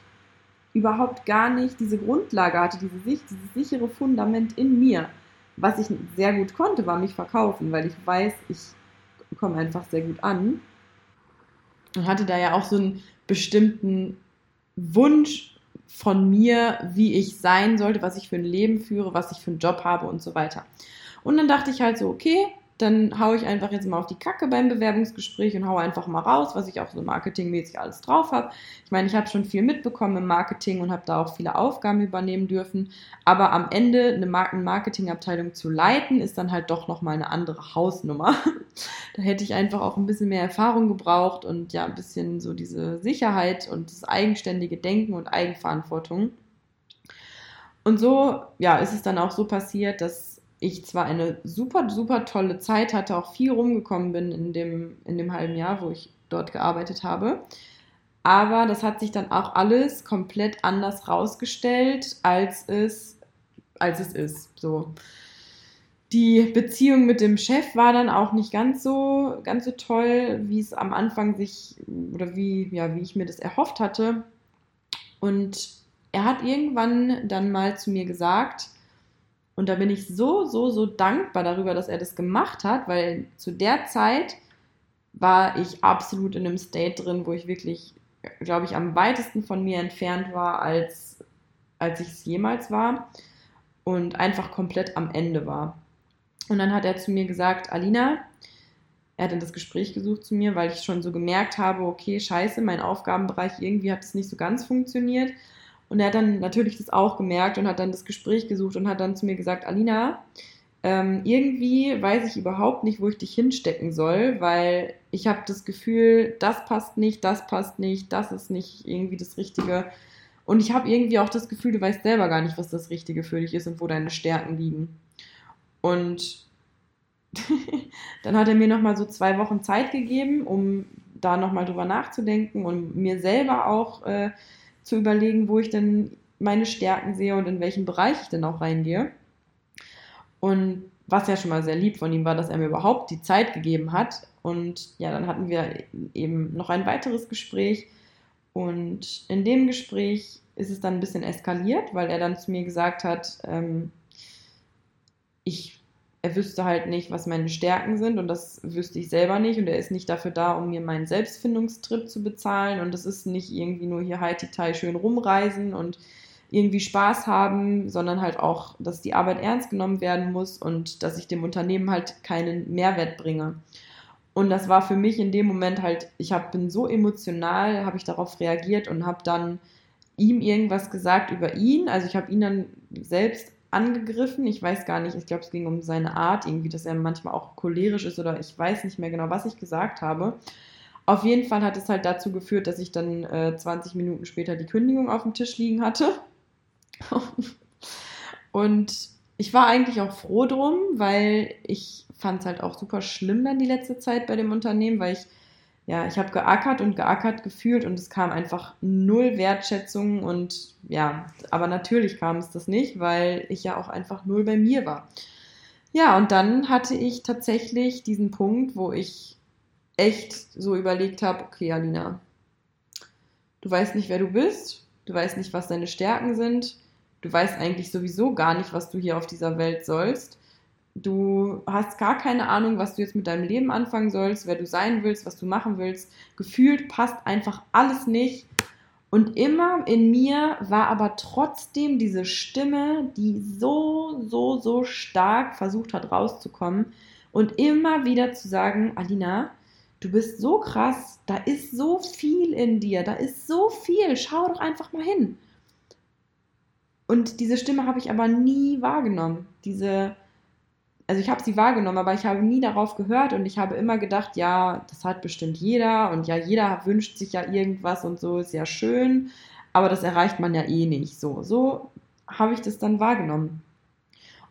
[SPEAKER 1] überhaupt gar nicht diese Grundlage hatte, diese, dieses sichere Fundament in mir. Was ich sehr gut konnte, war mich verkaufen, weil ich weiß, ich komme einfach sehr gut an. Und hatte da ja auch so einen bestimmten Wunsch von mir, wie ich sein sollte, was ich für ein Leben führe, was ich für einen Job habe und so weiter. Und dann dachte ich halt so, okay, dann haue ich einfach jetzt mal auf die Kacke beim Bewerbungsgespräch und haue einfach mal raus, was ich auch so marketingmäßig alles drauf habe. Ich meine, ich habe schon viel mitbekommen im Marketing und habe da auch viele Aufgaben übernehmen dürfen. Aber am Ende eine Marketingabteilung zu leiten, ist dann halt doch nochmal eine andere Hausnummer. da hätte ich einfach auch ein bisschen mehr Erfahrung gebraucht und ja, ein bisschen so diese Sicherheit und das eigenständige Denken und Eigenverantwortung. Und so, ja, ist es dann auch so passiert, dass ich zwar eine super, super tolle Zeit hatte, auch viel rumgekommen bin in dem, in dem halben Jahr, wo ich dort gearbeitet habe. Aber das hat sich dann auch alles komplett anders rausgestellt, als es, als es ist. So. Die Beziehung mit dem Chef war dann auch nicht ganz so, ganz so toll, wie es am Anfang sich, oder wie, ja, wie ich mir das erhofft hatte. Und er hat irgendwann dann mal zu mir gesagt, und da bin ich so, so, so dankbar darüber, dass er das gemacht hat, weil zu der Zeit war ich absolut in einem State drin, wo ich wirklich, glaube ich, am weitesten von mir entfernt war, als, als ich es jemals war. Und einfach komplett am Ende war. Und dann hat er zu mir gesagt, Alina, er hat dann das Gespräch gesucht zu mir, weil ich schon so gemerkt habe, okay, scheiße, mein Aufgabenbereich irgendwie hat es nicht so ganz funktioniert. Und er hat dann natürlich das auch gemerkt und hat dann das Gespräch gesucht und hat dann zu mir gesagt, Alina, ähm, irgendwie weiß ich überhaupt nicht, wo ich dich hinstecken soll, weil ich habe das Gefühl, das passt nicht, das passt nicht, das ist nicht irgendwie das Richtige. Und ich habe irgendwie auch das Gefühl, du weißt selber gar nicht, was das Richtige für dich ist und wo deine Stärken liegen. Und dann hat er mir nochmal so zwei Wochen Zeit gegeben, um da nochmal drüber nachzudenken und mir selber auch äh, zu überlegen, wo ich denn meine Stärken sehe und in welchen Bereich ich denn auch reingehe. Und was ja schon mal sehr lieb von ihm war, dass er mir überhaupt die Zeit gegeben hat. Und ja, dann hatten wir eben noch ein weiteres Gespräch. Und in dem Gespräch ist es dann ein bisschen eskaliert, weil er dann zu mir gesagt hat, ähm, ich er wüsste halt nicht, was meine Stärken sind und das wüsste ich selber nicht und er ist nicht dafür da, um mir meinen Selbstfindungstrip zu bezahlen und das ist nicht irgendwie nur hier Haiti-Tai schön rumreisen und irgendwie Spaß haben, sondern halt auch, dass die Arbeit ernst genommen werden muss und dass ich dem Unternehmen halt keinen Mehrwert bringe. Und das war für mich in dem Moment halt, ich hab, bin so emotional, habe ich darauf reagiert und habe dann ihm irgendwas gesagt über ihn. Also ich habe ihn dann selbst angegriffen. Ich weiß gar nicht, ich glaube, es ging um seine Art, irgendwie, dass er manchmal auch cholerisch ist oder ich weiß nicht mehr genau, was ich gesagt habe. Auf jeden Fall hat es halt dazu geführt, dass ich dann äh, 20 Minuten später die Kündigung auf dem Tisch liegen hatte. Und ich war eigentlich auch froh drum, weil ich fand es halt auch super schlimm dann die letzte Zeit bei dem Unternehmen, weil ich ja, ich habe geackert und geackert gefühlt und es kam einfach null Wertschätzung und ja, aber natürlich kam es das nicht, weil ich ja auch einfach null bei mir war. Ja, und dann hatte ich tatsächlich diesen Punkt, wo ich echt so überlegt habe, okay, Alina, du weißt nicht, wer du bist, du weißt nicht, was deine Stärken sind, du weißt eigentlich sowieso gar nicht, was du hier auf dieser Welt sollst du hast gar keine Ahnung, was du jetzt mit deinem Leben anfangen sollst, wer du sein willst, was du machen willst. Gefühlt passt einfach alles nicht. Und immer in mir war aber trotzdem diese Stimme, die so, so, so stark versucht hat rauszukommen und immer wieder zu sagen, Alina, du bist so krass, da ist so viel in dir, da ist so viel, schau doch einfach mal hin. Und diese Stimme habe ich aber nie wahrgenommen. Diese, also ich habe sie wahrgenommen, aber ich habe nie darauf gehört und ich habe immer gedacht, ja, das hat bestimmt jeder und ja, jeder wünscht sich ja irgendwas und so ist ja schön, aber das erreicht man ja eh nicht. So, so habe ich das dann wahrgenommen.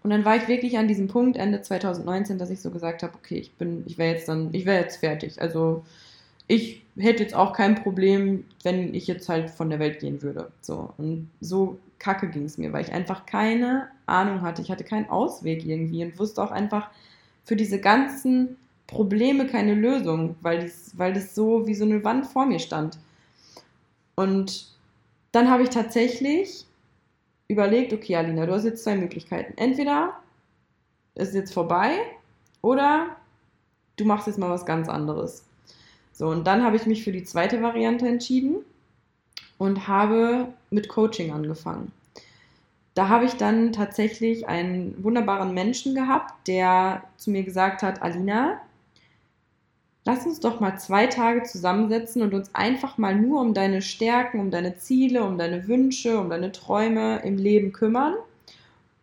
[SPEAKER 1] Und dann war ich wirklich an diesem Punkt Ende 2019, dass ich so gesagt habe, okay, ich bin, ich wäre jetzt dann, ich wäre jetzt fertig. Also ich hätte jetzt auch kein Problem, wenn ich jetzt halt von der Welt gehen würde. So und so kacke ging es mir, weil ich einfach keine Ahnung hatte. Ich hatte keinen Ausweg irgendwie und wusste auch einfach für diese ganzen Probleme keine Lösung, weil, dies, weil das so wie so eine Wand vor mir stand. Und dann habe ich tatsächlich überlegt, okay, Alina, du hast jetzt zwei Möglichkeiten. Entweder ist es jetzt vorbei oder du machst jetzt mal was ganz anderes. So, und dann habe ich mich für die zweite Variante entschieden und habe mit Coaching angefangen. da habe ich dann tatsächlich einen wunderbaren Menschen gehabt, der zu mir gesagt hat, Alina, lass uns doch mal zwei Tage zusammensetzen und uns einfach mal nur um deine Stärken, um deine Ziele, um deine Wünsche, um deine Träume im Leben kümmern.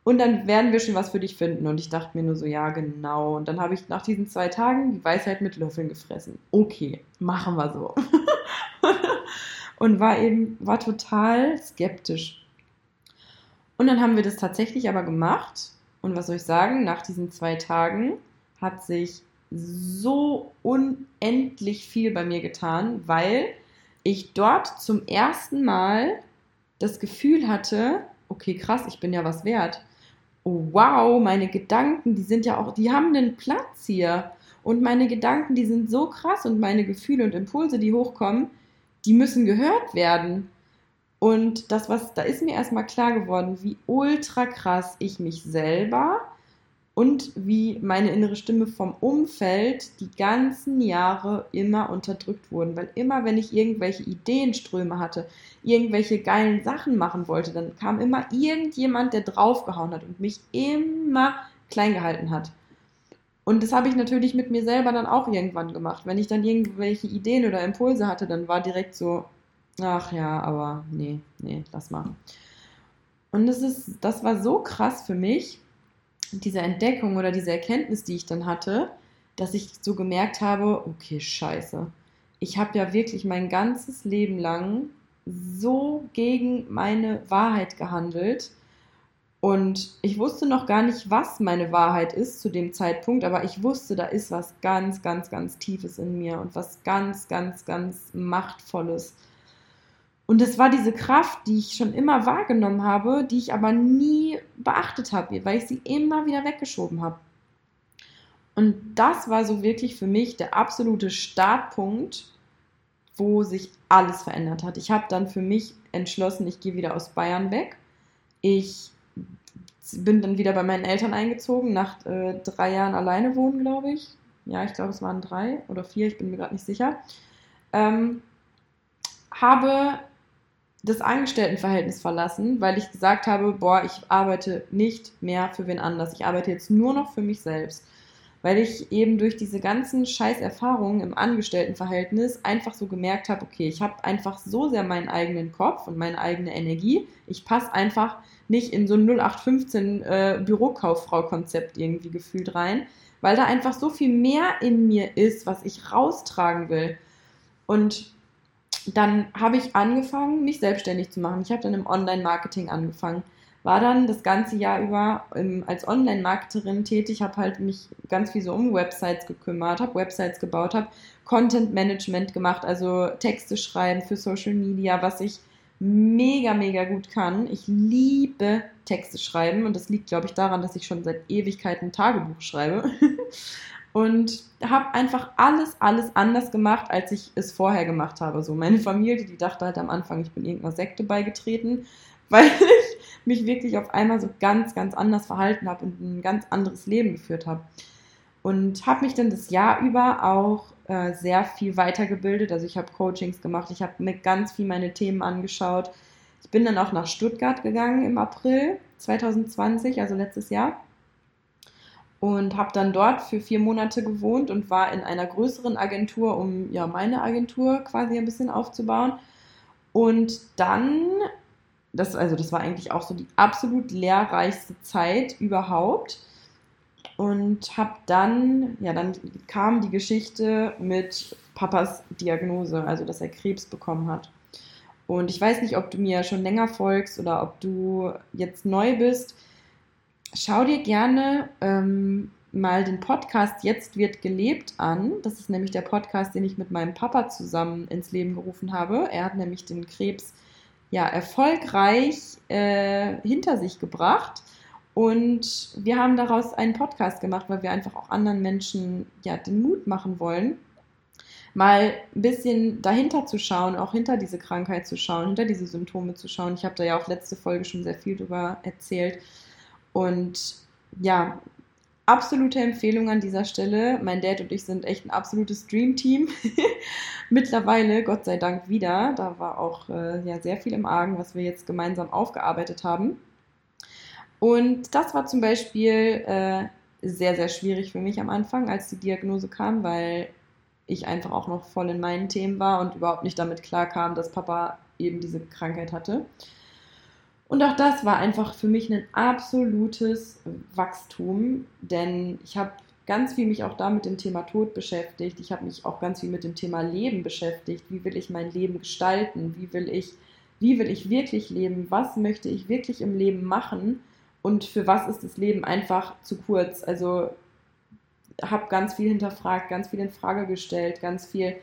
[SPEAKER 1] Und dann werden wir schon was für dich finden. Und ich dachte mir nur so, ja, genau. Und dann habe ich nach diesen zwei Tagen die Weisheit mit Löffeln gefressen. Okay, machen wir so. und war eben, war total skeptisch. Und dann haben wir das tatsächlich aber gemacht. Und was soll ich sagen? Nach diesen zwei Tagen hat sich so unendlich viel bei mir getan, weil ich dort zum ersten Mal das Gefühl hatte, okay, krass, ich bin ja was wert oh, wow, meine Gedanken, die sind ja auch, die haben einen Platz hier. Und meine Gedanken, die sind so krass und meine Gefühle und Impulse, die hochkommen, die müssen gehört werden. Und das, was, da ist mir erstmal klar geworden, wie ultra krass ich mich selber und wie meine innere Stimme vom Umfeld die ganzen Jahre immer unterdrückt wurden. Weil immer, wenn ich irgendwelche Ideenströme hatte, irgendwelche geilen Sachen machen wollte, dann kam immer irgendjemand, der draufgehauen hat und mich immer klein gehalten hat. Und das habe ich natürlich mit mir selber dann auch irgendwann gemacht. Wenn ich dann irgendwelche Ideen oder Impulse hatte, dann war direkt so, ach ja, aber nee, nee, lass mal. Und das ist, das war so krass für mich, diese Entdeckung oder diese Erkenntnis, die ich dann hatte, dass ich so gemerkt habe, okay, scheiße. Ich habe ja wirklich mein ganzes Leben lang so gegen meine Wahrheit gehandelt. Und ich wusste noch gar nicht, was meine Wahrheit ist zu dem Zeitpunkt, aber ich wusste, da ist was ganz, ganz, ganz Tiefes in mir und was ganz, ganz, ganz Machtvolles. Und es war diese Kraft, die ich schon immer wahrgenommen habe, die ich aber nie beachtet habe, weil ich sie immer wieder weggeschoben habe. Und das war so wirklich für mich der absolute Startpunkt, wo sich alles verändert hat. Ich habe dann für mich entschlossen, ich gehe wieder aus Bayern weg. Ich bin dann wieder bei meinen Eltern eingezogen, nach äh, drei Jahren alleine wohnen, glaube ich. Ja, ich glaube, es waren drei oder vier, ich bin mir gerade nicht sicher. Ähm, habe das Angestelltenverhältnis verlassen, weil ich gesagt habe, boah, ich arbeite nicht mehr für wen anders. Ich arbeite jetzt nur noch für mich selbst. Weil ich eben durch diese ganzen Scheißerfahrungen im Angestelltenverhältnis einfach so gemerkt habe, okay, ich habe einfach so sehr meinen eigenen Kopf und meine eigene Energie. Ich passe einfach nicht in so ein 0815 äh, Bürokauffrau-Konzept irgendwie gefühlt rein, weil da einfach so viel mehr in mir ist, was ich raustragen will. Und dann habe ich angefangen, mich selbstständig zu machen. Ich habe dann im Online-Marketing angefangen. War dann das ganze Jahr über ähm, als Online-Marketerin tätig, habe halt mich ganz viel so um Websites gekümmert, habe Websites gebaut, habe Content-Management gemacht, also Texte schreiben für Social Media, was ich mega, mega gut kann. Ich liebe Texte schreiben und das liegt, glaube ich, daran, dass ich schon seit Ewigkeiten Tagebuch schreibe. und habe einfach alles, alles anders gemacht, als ich es vorher gemacht habe. So meine Familie, die dachte halt am Anfang, ich bin irgendeiner Sekte beigetreten, weil ich mich wirklich auf einmal so ganz, ganz anders verhalten habe und ein ganz anderes Leben geführt habe. Und habe mich dann das Jahr über auch äh, sehr viel weitergebildet. Also ich habe Coachings gemacht, ich habe mir ganz viel meine Themen angeschaut. Ich bin dann auch nach Stuttgart gegangen im April 2020, also letztes Jahr und habe dann dort für vier Monate gewohnt und war in einer größeren Agentur, um ja meine Agentur quasi ein bisschen aufzubauen. Und dann, das, also das war eigentlich auch so die absolut lehrreichste Zeit überhaupt. Und habe dann, ja, dann kam die Geschichte mit Papas Diagnose, also dass er Krebs bekommen hat. Und ich weiß nicht, ob du mir schon länger folgst oder ob du jetzt neu bist schau dir gerne ähm, mal den Podcast Jetzt wird gelebt an. Das ist nämlich der Podcast, den ich mit meinem Papa zusammen ins Leben gerufen habe. Er hat nämlich den Krebs ja erfolgreich äh, hinter sich gebracht. Und wir haben daraus einen Podcast gemacht, weil wir einfach auch anderen Menschen ja den Mut machen wollen, mal ein bisschen dahinter zu schauen, auch hinter diese Krankheit zu schauen, hinter diese Symptome zu schauen. Ich habe da ja auch letzte Folge schon sehr viel drüber erzählt. Und ja, absolute Empfehlung an dieser Stelle. Mein Dad und ich sind echt ein absolutes Dream-Team. Mittlerweile, Gott sei Dank, wieder. Da war auch äh, ja, sehr viel im Argen, was wir jetzt gemeinsam aufgearbeitet haben. Und das war zum Beispiel äh, sehr, sehr schwierig für mich am Anfang, als die Diagnose kam, weil ich einfach auch noch voll in meinen Themen war und überhaupt nicht damit klarkam, dass Papa eben diese Krankheit hatte. Und auch das war einfach für mich ein absolutes Wachstum, denn ich habe ganz viel mich auch da mit dem Thema Tod beschäftigt. Ich habe mich auch ganz viel mit dem Thema Leben beschäftigt. Wie will ich mein Leben gestalten? Wie will ich, wie will ich wirklich leben? Was möchte ich wirklich im Leben machen? Und für was ist das Leben einfach zu kurz? Also habe ganz viel hinterfragt, ganz viel in Frage gestellt, ganz viel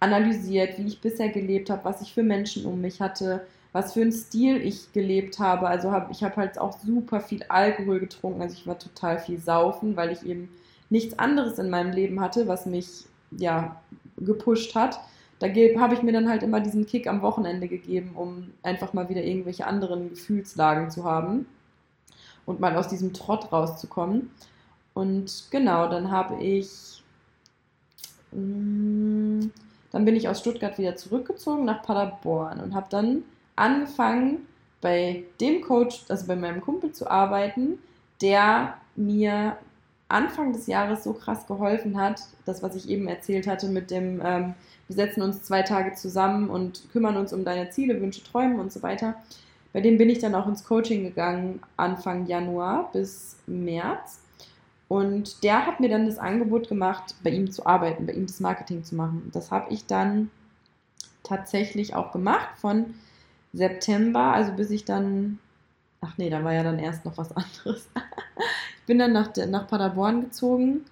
[SPEAKER 1] analysiert, wie ich bisher gelebt habe, was ich für Menschen um mich hatte, was für einen Stil ich gelebt habe. Also hab, ich habe halt auch super viel Alkohol getrunken. Also ich war total viel saufen, weil ich eben nichts anderes in meinem Leben hatte, was mich ja gepusht hat. Da habe ich mir dann halt immer diesen Kick am Wochenende gegeben, um einfach mal wieder irgendwelche anderen Gefühlslagen zu haben und mal aus diesem Trott rauszukommen. Und genau, dann habe ich, mm, dann bin ich aus Stuttgart wieder zurückgezogen nach Paderborn und habe dann angefangen, bei dem Coach, also bei meinem Kumpel zu arbeiten, der mir Anfang des Jahres so krass geholfen hat, das, was ich eben erzählt hatte mit dem, ähm, wir setzen uns zwei Tage zusammen und kümmern uns um deine Ziele, Wünsche, Träume und so weiter. Bei dem bin ich dann auch ins Coaching gegangen, Anfang Januar bis März. Und der hat mir dann das Angebot gemacht, bei ihm zu arbeiten, bei ihm das Marketing zu machen. Das habe ich dann tatsächlich auch gemacht von September, also bis ich dann, ach nee, da war ja dann erst noch was anderes. ich bin dann nach, nach Paderborn gezogen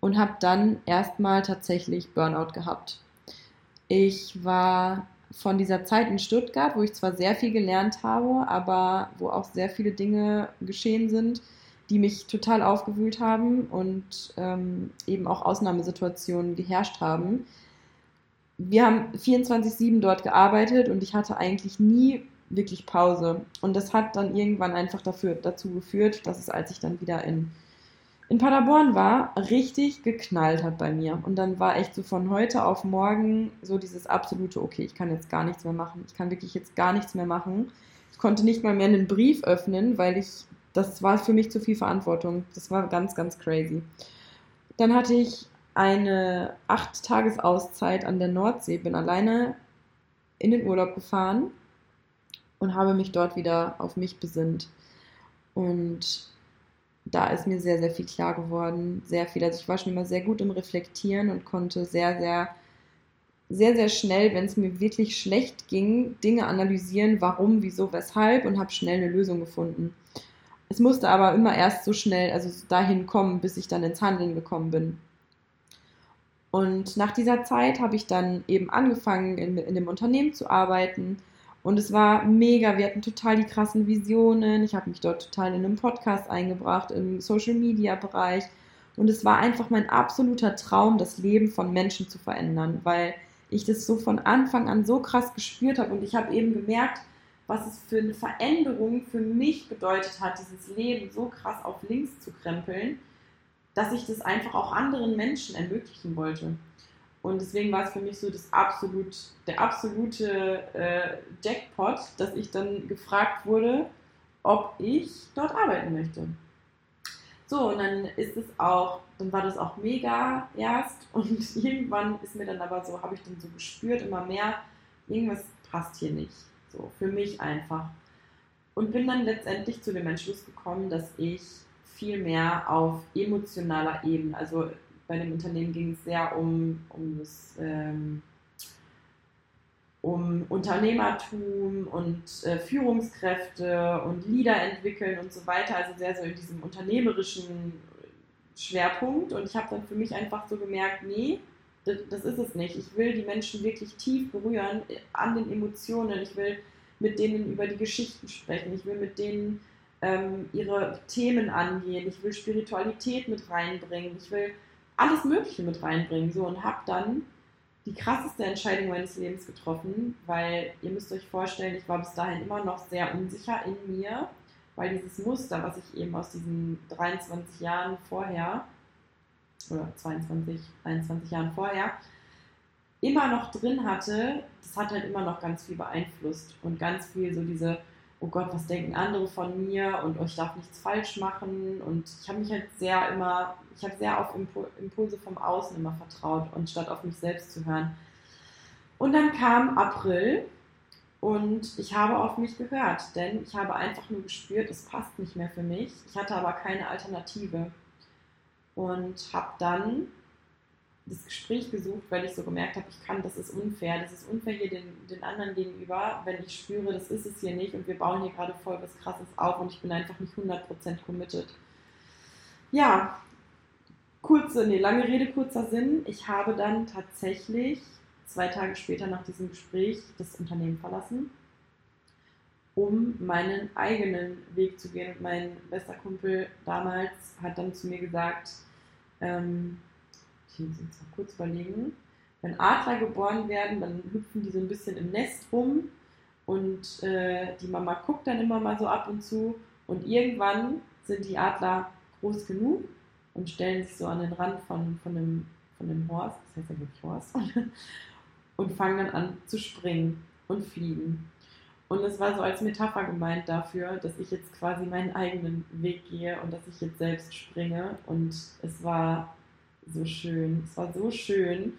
[SPEAKER 1] und habe dann erstmal tatsächlich Burnout gehabt. Ich war von dieser Zeit in Stuttgart, wo ich zwar sehr viel gelernt habe, aber wo auch sehr viele Dinge geschehen sind, die mich total aufgewühlt haben und ähm, eben auch Ausnahmesituationen geherrscht haben. Wir haben 24-7 dort gearbeitet und ich hatte eigentlich nie wirklich Pause. Und das hat dann irgendwann einfach dafür, dazu geführt, dass es, als ich dann wieder in in Paderborn war, richtig geknallt hat bei mir. Und dann war echt so von heute auf morgen so dieses absolute, okay, ich kann jetzt gar nichts mehr machen. Ich kann wirklich jetzt gar nichts mehr machen. Ich konnte nicht mal mehr einen Brief öffnen, weil ich, das war für mich zu viel Verantwortung. Das war ganz, ganz crazy. Dann hatte ich eine acht Tages Auszeit an der Nordsee, bin alleine in den Urlaub gefahren und habe mich dort wieder auf mich besinnt. Und da ist mir sehr, sehr viel klar geworden. Sehr viel. Also ich war schon immer sehr gut im Reflektieren und konnte sehr, sehr, sehr, sehr schnell, wenn es mir wirklich schlecht ging, Dinge analysieren, warum, wieso, weshalb und habe schnell eine Lösung gefunden. Es musste aber immer erst so schnell, also dahin kommen, bis ich dann ins Handeln gekommen bin. Und nach dieser Zeit habe ich dann eben angefangen, in, in dem Unternehmen zu arbeiten und es war mega. Wir hatten total die krassen Visionen. Ich habe mich dort total in einem Podcast eingebracht, im Social Media Bereich. Und es war einfach mein absoluter Traum, das Leben von Menschen zu verändern, weil ich das so von Anfang an so krass gespürt habe. Und ich habe eben gemerkt, was es für eine Veränderung für mich bedeutet hat, dieses Leben so krass auf links zu krempeln, dass ich das einfach auch anderen Menschen ermöglichen wollte. Und deswegen war es für mich so das absolut, der absolute äh, Jackpot, dass ich dann gefragt wurde, ob ich dort arbeiten möchte. So, und dann ist es auch, dann war das auch mega erst und irgendwann ist mir dann aber so, habe ich dann so gespürt, immer mehr, irgendwas passt hier nicht. So, für mich einfach. Und bin dann letztendlich zu dem Entschluss gekommen, dass ich viel mehr auf emotionaler Ebene, also bei dem Unternehmen ging es sehr um, um das ähm, um Unternehmertum und äh, Führungskräfte und Leader entwickeln und so weiter, also sehr so in diesem unternehmerischen Schwerpunkt. Und ich habe dann für mich einfach so gemerkt, nee, das, das, ist es nicht. Ich will die Menschen wirklich tief berühren äh, an den Emotionen. Ich will mit denen über die Geschichten sprechen. Ich will mit denen ähm, ihre Themen angehen. Ich will Spiritualität mit reinbringen. Ich will alles Mögliche mit reinbringen. So und habe dann die krasseste Entscheidung meines Lebens getroffen, weil ihr müsst euch vorstellen, ich war bis dahin immer noch sehr unsicher in mir, weil dieses Muster, was ich eben aus diesen 23 Jahren vorher oder 22, 23 Jahren vorher immer noch drin hatte, das hat halt immer noch ganz viel beeinflusst und ganz viel so diese oh Gott, was denken andere von mir und oh, ich darf nichts falsch machen. Und ich habe mich halt sehr immer, ich habe sehr auf Impulse vom Außen immer vertraut und statt auf mich selbst zu hören. Und dann kam April und ich habe auf mich gehört, denn ich habe einfach nur gespürt, es passt nicht mehr für mich. Ich hatte aber keine Alternative und habe dann das Gespräch gesucht, weil ich so gemerkt habe, ich kann, das ist unfair. Das ist unfair hier den, den anderen gegenüber, wenn ich spüre, das ist es hier nicht und wir bauen hier gerade voll was Krasses auf und ich bin einfach nicht 100% committed. Ja, kurze, nee, lange Rede, kurzer Sinn. Ich habe dann tatsächlich zwei Tage später nach diesem Gespräch das Unternehmen verlassen, um meinen eigenen Weg zu gehen. Mein bester Kumpel damals hat dann zu mir gesagt, ähm, muss jetzt mal kurz überlegen, wenn Adler geboren werden, dann hüpfen die so ein bisschen im Nest rum und äh, die Mama guckt dann immer mal so ab und zu und irgendwann sind die Adler groß genug und stellen sich so an den Rand von, von, einem, von einem Horst, das heißt ja wirklich Horst, und fangen dann an zu springen und fliegen. Und es war so als Metapher gemeint dafür, dass ich jetzt quasi meinen eigenen Weg gehe und dass ich jetzt selbst springe. Und es war so schön. Es war so schön,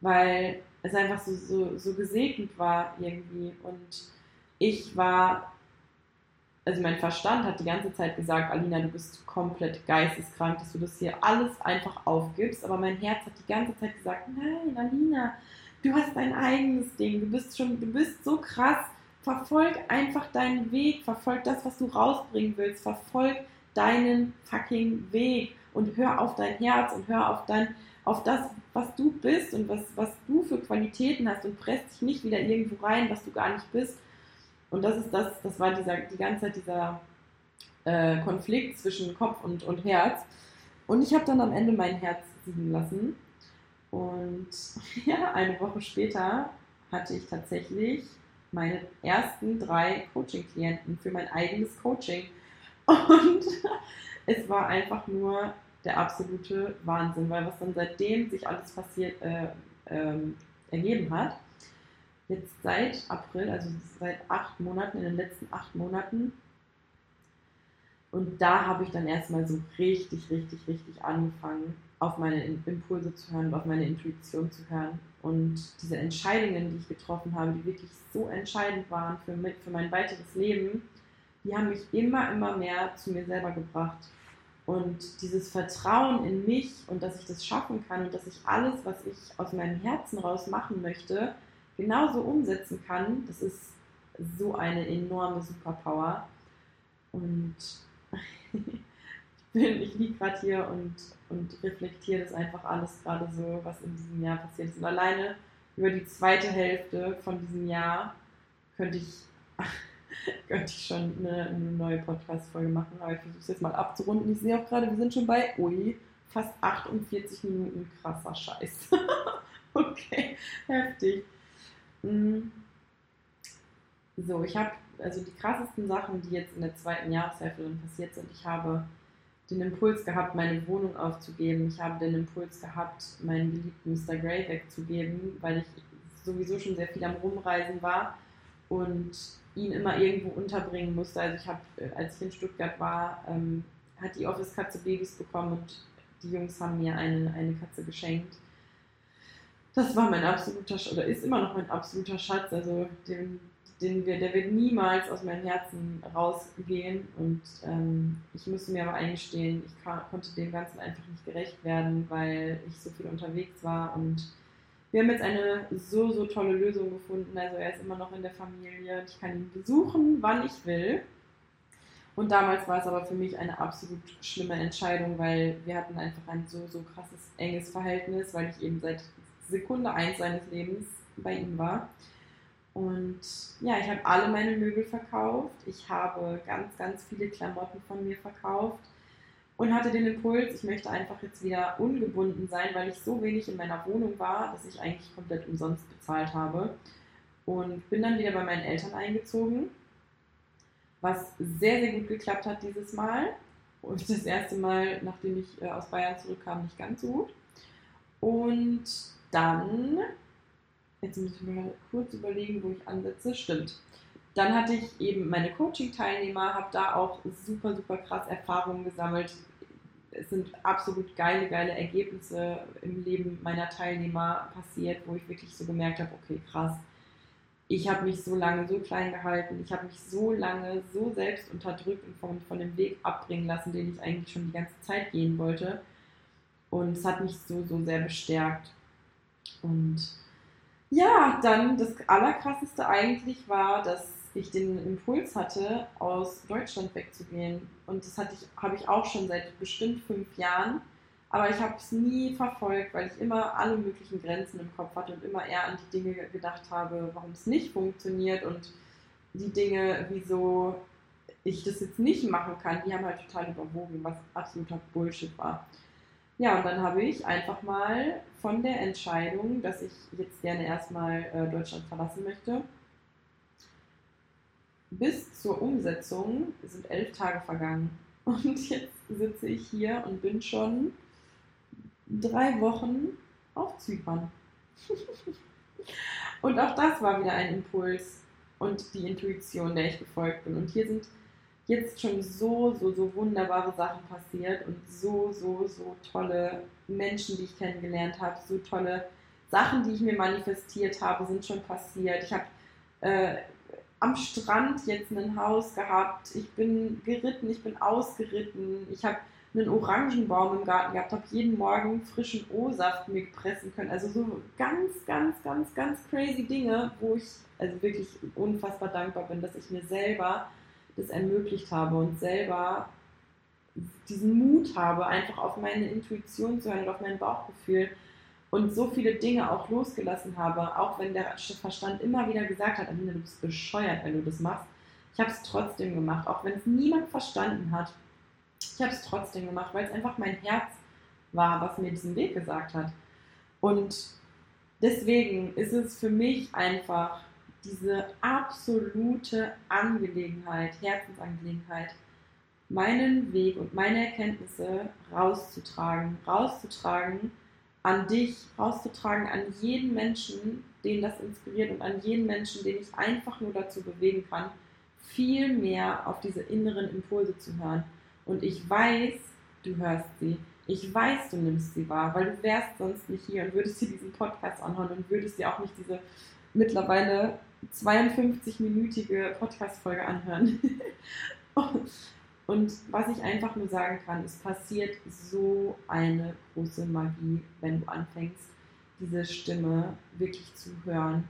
[SPEAKER 1] weil es einfach so, so, so gesegnet war irgendwie. Und ich war, also mein Verstand hat die ganze Zeit gesagt, Alina, du bist komplett geisteskrank, dass du das hier alles einfach aufgibst. Aber mein Herz hat die ganze Zeit gesagt, nein, Alina, du hast dein eigenes Ding, du bist schon, du bist so krass. Verfolg einfach deinen Weg, verfolg das, was du rausbringen willst, verfolg deinen fucking Weg und hör auf dein Herz und hör auf dein, auf das, was du bist und was, was du für Qualitäten hast und presst dich nicht wieder irgendwo rein, was du gar nicht bist. Und das ist das, das war dieser, die ganze Zeit dieser äh, Konflikt zwischen Kopf und, und Herz. Und ich habe dann am Ende mein Herz siegen lassen. Und ja, eine Woche später hatte ich tatsächlich meine ersten drei Coaching-Klienten für mein eigenes Coaching. Und es war einfach nur der absolute Wahnsinn, weil was dann seitdem sich alles passiert, äh, ähm, ergeben hat, jetzt seit April, also seit acht Monaten, in den letzten acht Monaten, und da habe ich dann erstmal so richtig, richtig, richtig angefangen, auf meine Impulse zu hören auf meine Intuition zu hören. Und diese Entscheidungen, die ich getroffen habe, die wirklich so entscheidend waren für, für mein weiteres Leben, die haben mich immer, immer mehr zu mir selber gebracht. Und dieses Vertrauen in mich und dass ich das schaffen kann und dass ich alles, was ich aus meinem Herzen raus machen möchte, genauso umsetzen kann, das ist so eine enorme Superpower. Und ich, ich liege gerade hier und, und reflektiere das einfach alles gerade so, was in diesem Jahr passiert ist. Und alleine über die zweite Hälfte von diesem Jahr könnte ich könnte ich schon eine, eine neue Podcast-Folge machen, aber ich versuche es jetzt mal abzurunden. Ich sehe auch gerade, wir sind schon bei, ui, fast 48 Minuten. Krasser Scheiß. okay, heftig. Mm. So, ich habe also die krassesten Sachen, die jetzt in der zweiten Jahreshälfte passiert sind. Ich habe den Impuls gehabt, meine Wohnung aufzugeben. Ich habe den Impuls gehabt, meinen geliebten Mr. Grey wegzugeben, weil ich sowieso schon sehr viel am Rumreisen war und ihn immer irgendwo unterbringen musste. Also ich habe, äh, als ich in Stuttgart war, ähm, hat die Office-Katze Babys bekommen und die Jungs haben mir eine, eine Katze geschenkt. Das war mein absoluter, oder ist immer noch mein absoluter Schatz. Also den, den wir, der wird niemals aus meinem Herzen rausgehen. Und ähm, ich musste mir aber eingestehen, ich konnte dem Ganzen einfach nicht gerecht werden, weil ich so viel unterwegs war und wir haben jetzt eine so, so tolle Lösung gefunden. Also er ist immer noch in der Familie. Ich kann ihn besuchen, wann ich will. Und damals war es aber für mich eine absolut schlimme Entscheidung, weil wir hatten einfach ein so, so krasses, enges Verhältnis, weil ich eben seit Sekunde eins seines Lebens bei ihm war. Und ja, ich habe alle meine Möbel verkauft. Ich habe ganz, ganz viele Klamotten von mir verkauft und hatte den Impuls, ich möchte einfach jetzt wieder ungebunden sein, weil ich so wenig in meiner Wohnung war, dass ich eigentlich komplett umsonst bezahlt habe. Und bin dann wieder bei meinen Eltern eingezogen, was sehr, sehr gut geklappt hat dieses Mal. Und das erste Mal, nachdem ich äh, aus Bayern zurückkam, nicht ganz so gut. Und dann, jetzt muss ich mir mal kurz überlegen, wo ich ansetze. Stimmt. Dann hatte ich eben meine Coaching-Teilnehmer, habe da auch super, super krass Erfahrungen gesammelt. Es sind absolut geile, geile Ergebnisse im Leben meiner Teilnehmer passiert, wo ich wirklich so gemerkt habe, okay, krass, ich habe mich so lange so klein gehalten, ich habe mich so lange so selbst unterdrückt und von, von dem Weg abbringen lassen, den ich eigentlich schon die ganze Zeit gehen wollte. Und es hat mich so, so sehr bestärkt. Und ja, dann das Allerkrasseste eigentlich war, dass ich den Impuls hatte, aus Deutschland wegzugehen. Und das ich, habe ich auch schon seit bestimmt fünf Jahren. Aber ich habe es nie verfolgt, weil ich immer alle möglichen Grenzen im Kopf hatte und immer eher an die Dinge gedacht habe, warum es nicht funktioniert und die Dinge, wieso ich das jetzt nicht machen kann, die haben halt total überwogen, was absoluter Bullshit war. Ja, und dann habe ich einfach mal von der Entscheidung, dass ich jetzt gerne erstmal äh, Deutschland verlassen möchte, bis zur Umsetzung sind elf Tage vergangen. Und jetzt sitze ich hier und bin schon drei Wochen auf Zypern. und auch das war wieder ein Impuls und die Intuition, der ich gefolgt bin. Und hier sind jetzt schon so, so, so wunderbare Sachen passiert und so, so, so tolle Menschen, die ich kennengelernt habe, so tolle Sachen, die ich mir manifestiert habe, sind schon passiert. Ich habe äh, am Strand jetzt ein Haus gehabt, ich bin geritten, ich bin ausgeritten, ich habe einen Orangenbaum im Garten gehabt, habe jeden Morgen frischen O-Saft mir pressen können. Also so ganz, ganz, ganz, ganz crazy Dinge, wo ich also wirklich unfassbar dankbar bin, dass ich mir selber das ermöglicht habe und selber diesen Mut habe, einfach auf meine Intuition zu hören und auf mein Bauchgefühl und so viele Dinge auch losgelassen habe, auch wenn der Verstand immer wieder gesagt hat, Alina, du bist bescheuert, wenn du das machst. Ich habe es trotzdem gemacht, auch wenn es niemand verstanden hat. Ich habe es trotzdem gemacht, weil es einfach mein Herz war, was mir diesen Weg gesagt hat. Und deswegen ist es für mich einfach diese absolute Angelegenheit, Herzensangelegenheit, meinen Weg und meine Erkenntnisse rauszutragen, rauszutragen an dich, rauszutragen, an jeden Menschen, den das inspiriert und an jeden Menschen, den ich einfach nur dazu bewegen kann, viel mehr auf diese inneren Impulse zu hören. Und ich weiß, du hörst sie. Ich weiß, du nimmst sie wahr, weil du wärst sonst nicht hier und würdest dir diesen Podcast anhören und würdest dir auch nicht diese mittlerweile 52-minütige Podcast-Folge anhören. und was ich einfach nur sagen kann, es passiert so eine große Magie, wenn du anfängst, diese Stimme wirklich zu hören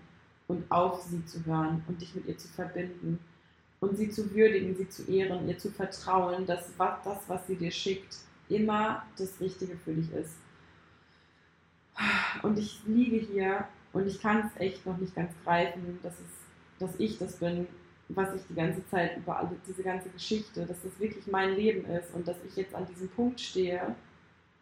[SPEAKER 1] und auf sie zu hören und dich mit ihr zu verbinden und sie zu würdigen, sie zu ehren, ihr zu vertrauen, dass das, was sie dir schickt, immer das Richtige für dich ist. Und ich liege hier und ich kann es echt noch nicht ganz greifen, dass, es, dass ich das bin, was ich die ganze Zeit über alle, diese ganze Geschichte, dass das wirklich mein Leben ist und dass ich jetzt an diesem Punkt stehe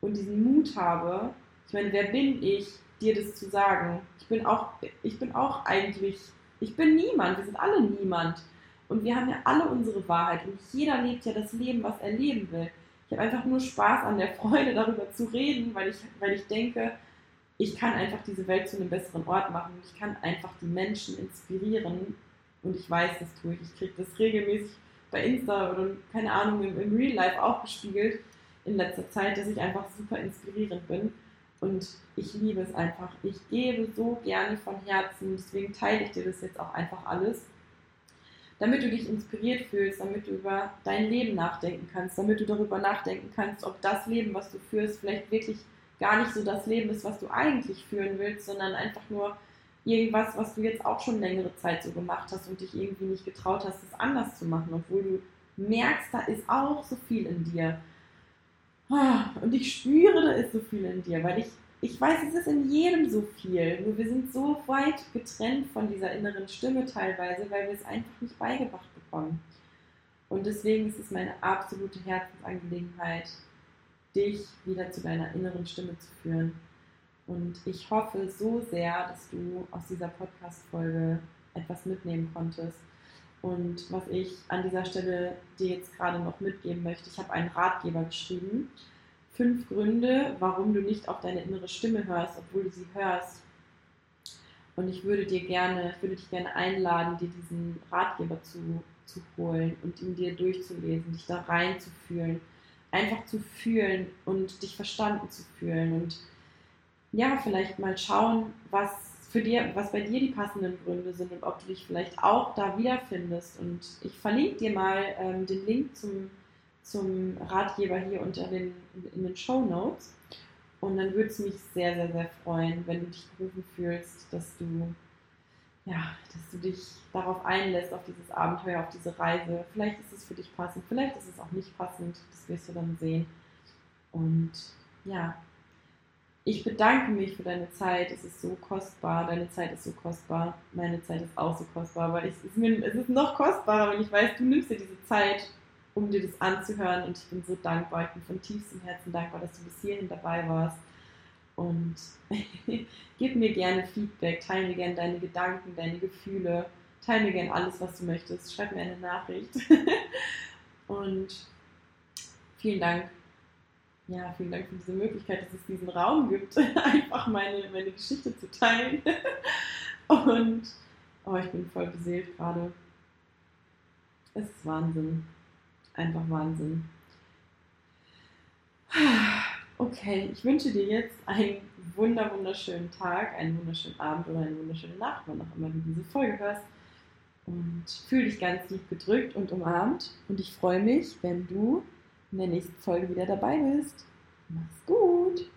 [SPEAKER 1] und diesen Mut habe. Ich meine, wer bin ich, dir das zu sagen? Ich bin auch, ich bin auch eigentlich, ich bin niemand, wir sind alle niemand. Und wir haben ja alle unsere Wahrheit und jeder lebt ja das Leben, was er leben will. Ich habe einfach nur Spaß an der Freude, darüber zu reden, weil ich, weil ich denke, ich kann einfach diese Welt zu einem besseren Ort machen. Ich kann einfach die Menschen inspirieren. Und ich weiß, das tue ich. Ich kriege das regelmäßig bei Insta oder keine Ahnung im, im Real Life auch gespiegelt in letzter Zeit, dass ich einfach super inspirierend bin. Und ich liebe es einfach. Ich gebe so gerne von Herzen. Deswegen teile ich dir das jetzt auch einfach alles damit du dich inspiriert fühlst, damit du über dein Leben nachdenken kannst, damit du darüber nachdenken kannst, ob das Leben, was du führst, vielleicht wirklich gar nicht so das Leben ist, was du eigentlich führen willst, sondern einfach nur irgendwas, was du jetzt auch schon längere Zeit so gemacht hast und dich irgendwie nicht getraut hast, es anders zu machen, obwohl du merkst, da ist auch so viel in dir. Ah, und ich spüre, da ist so viel in dir, weil ich ich weiß, es ist in jedem so viel. Nur wir sind so weit getrennt von dieser inneren Stimme teilweise, weil wir es einfach nicht beigebracht bekommen. Und deswegen ist es meine absolute Herzensangelegenheit, dich wieder zu deiner inneren Stimme zu führen. Und ich hoffe so sehr, dass du aus dieser Podcast-Folge etwas mitnehmen konntest. Und was ich an dieser Stelle dir jetzt gerade noch mitgeben möchte, ich habe einen Ratgeber geschrieben fünf Gründe, warum du nicht auf deine innere Stimme hörst, obwohl du sie hörst. Und ich würde dir gerne, ich würde dich gerne einladen, dir diesen Ratgeber zu, zu holen und ihn dir durchzulesen, dich da reinzufühlen, einfach zu fühlen und dich verstanden zu fühlen und ja, vielleicht mal schauen, was für dir, was bei dir die passenden Gründe sind und ob du dich vielleicht auch da wiederfindest. Und ich verlinke dir mal ähm, den Link zum, zum Ratgeber hier unter den, in den Show Notes. Und dann würde es mich sehr, sehr, sehr freuen, wenn du dich berufen fühlst, dass du, ja, dass du dich darauf einlässt, auf dieses Abenteuer, auf diese Reise. Vielleicht ist es für dich passend, vielleicht ist es auch nicht passend, das wirst du dann sehen. Und ja, ich bedanke mich für deine Zeit. Es ist so kostbar. Deine Zeit ist so kostbar. Meine Zeit ist auch so kostbar. Aber es ist, mir, es ist noch kostbarer, wenn ich weiß, du nimmst dir diese Zeit um dir das anzuhören. Und ich bin so dankbar, ich bin von tiefstem Herzen dankbar, dass du bis hierhin dabei warst. Und gib mir gerne Feedback, teile mir gerne deine Gedanken, deine Gefühle, teile mir gerne alles, was du möchtest. Schreib mir eine Nachricht. Und vielen Dank. Ja, vielen Dank für diese Möglichkeit, dass es diesen Raum gibt, einfach meine, meine Geschichte zu teilen. Und oh, ich bin voll beseelt gerade. Es ist Wahnsinn einfach Wahnsinn. Okay, ich wünsche dir jetzt einen wunder wunderschönen Tag, einen wunderschönen Abend oder eine wunderschöne Nacht, wann auch immer du diese Folge hörst. Und fühle dich ganz lieb gedrückt und umarmt. Und ich freue mich, wenn du in der nächsten Folge wieder dabei bist. Mach's gut!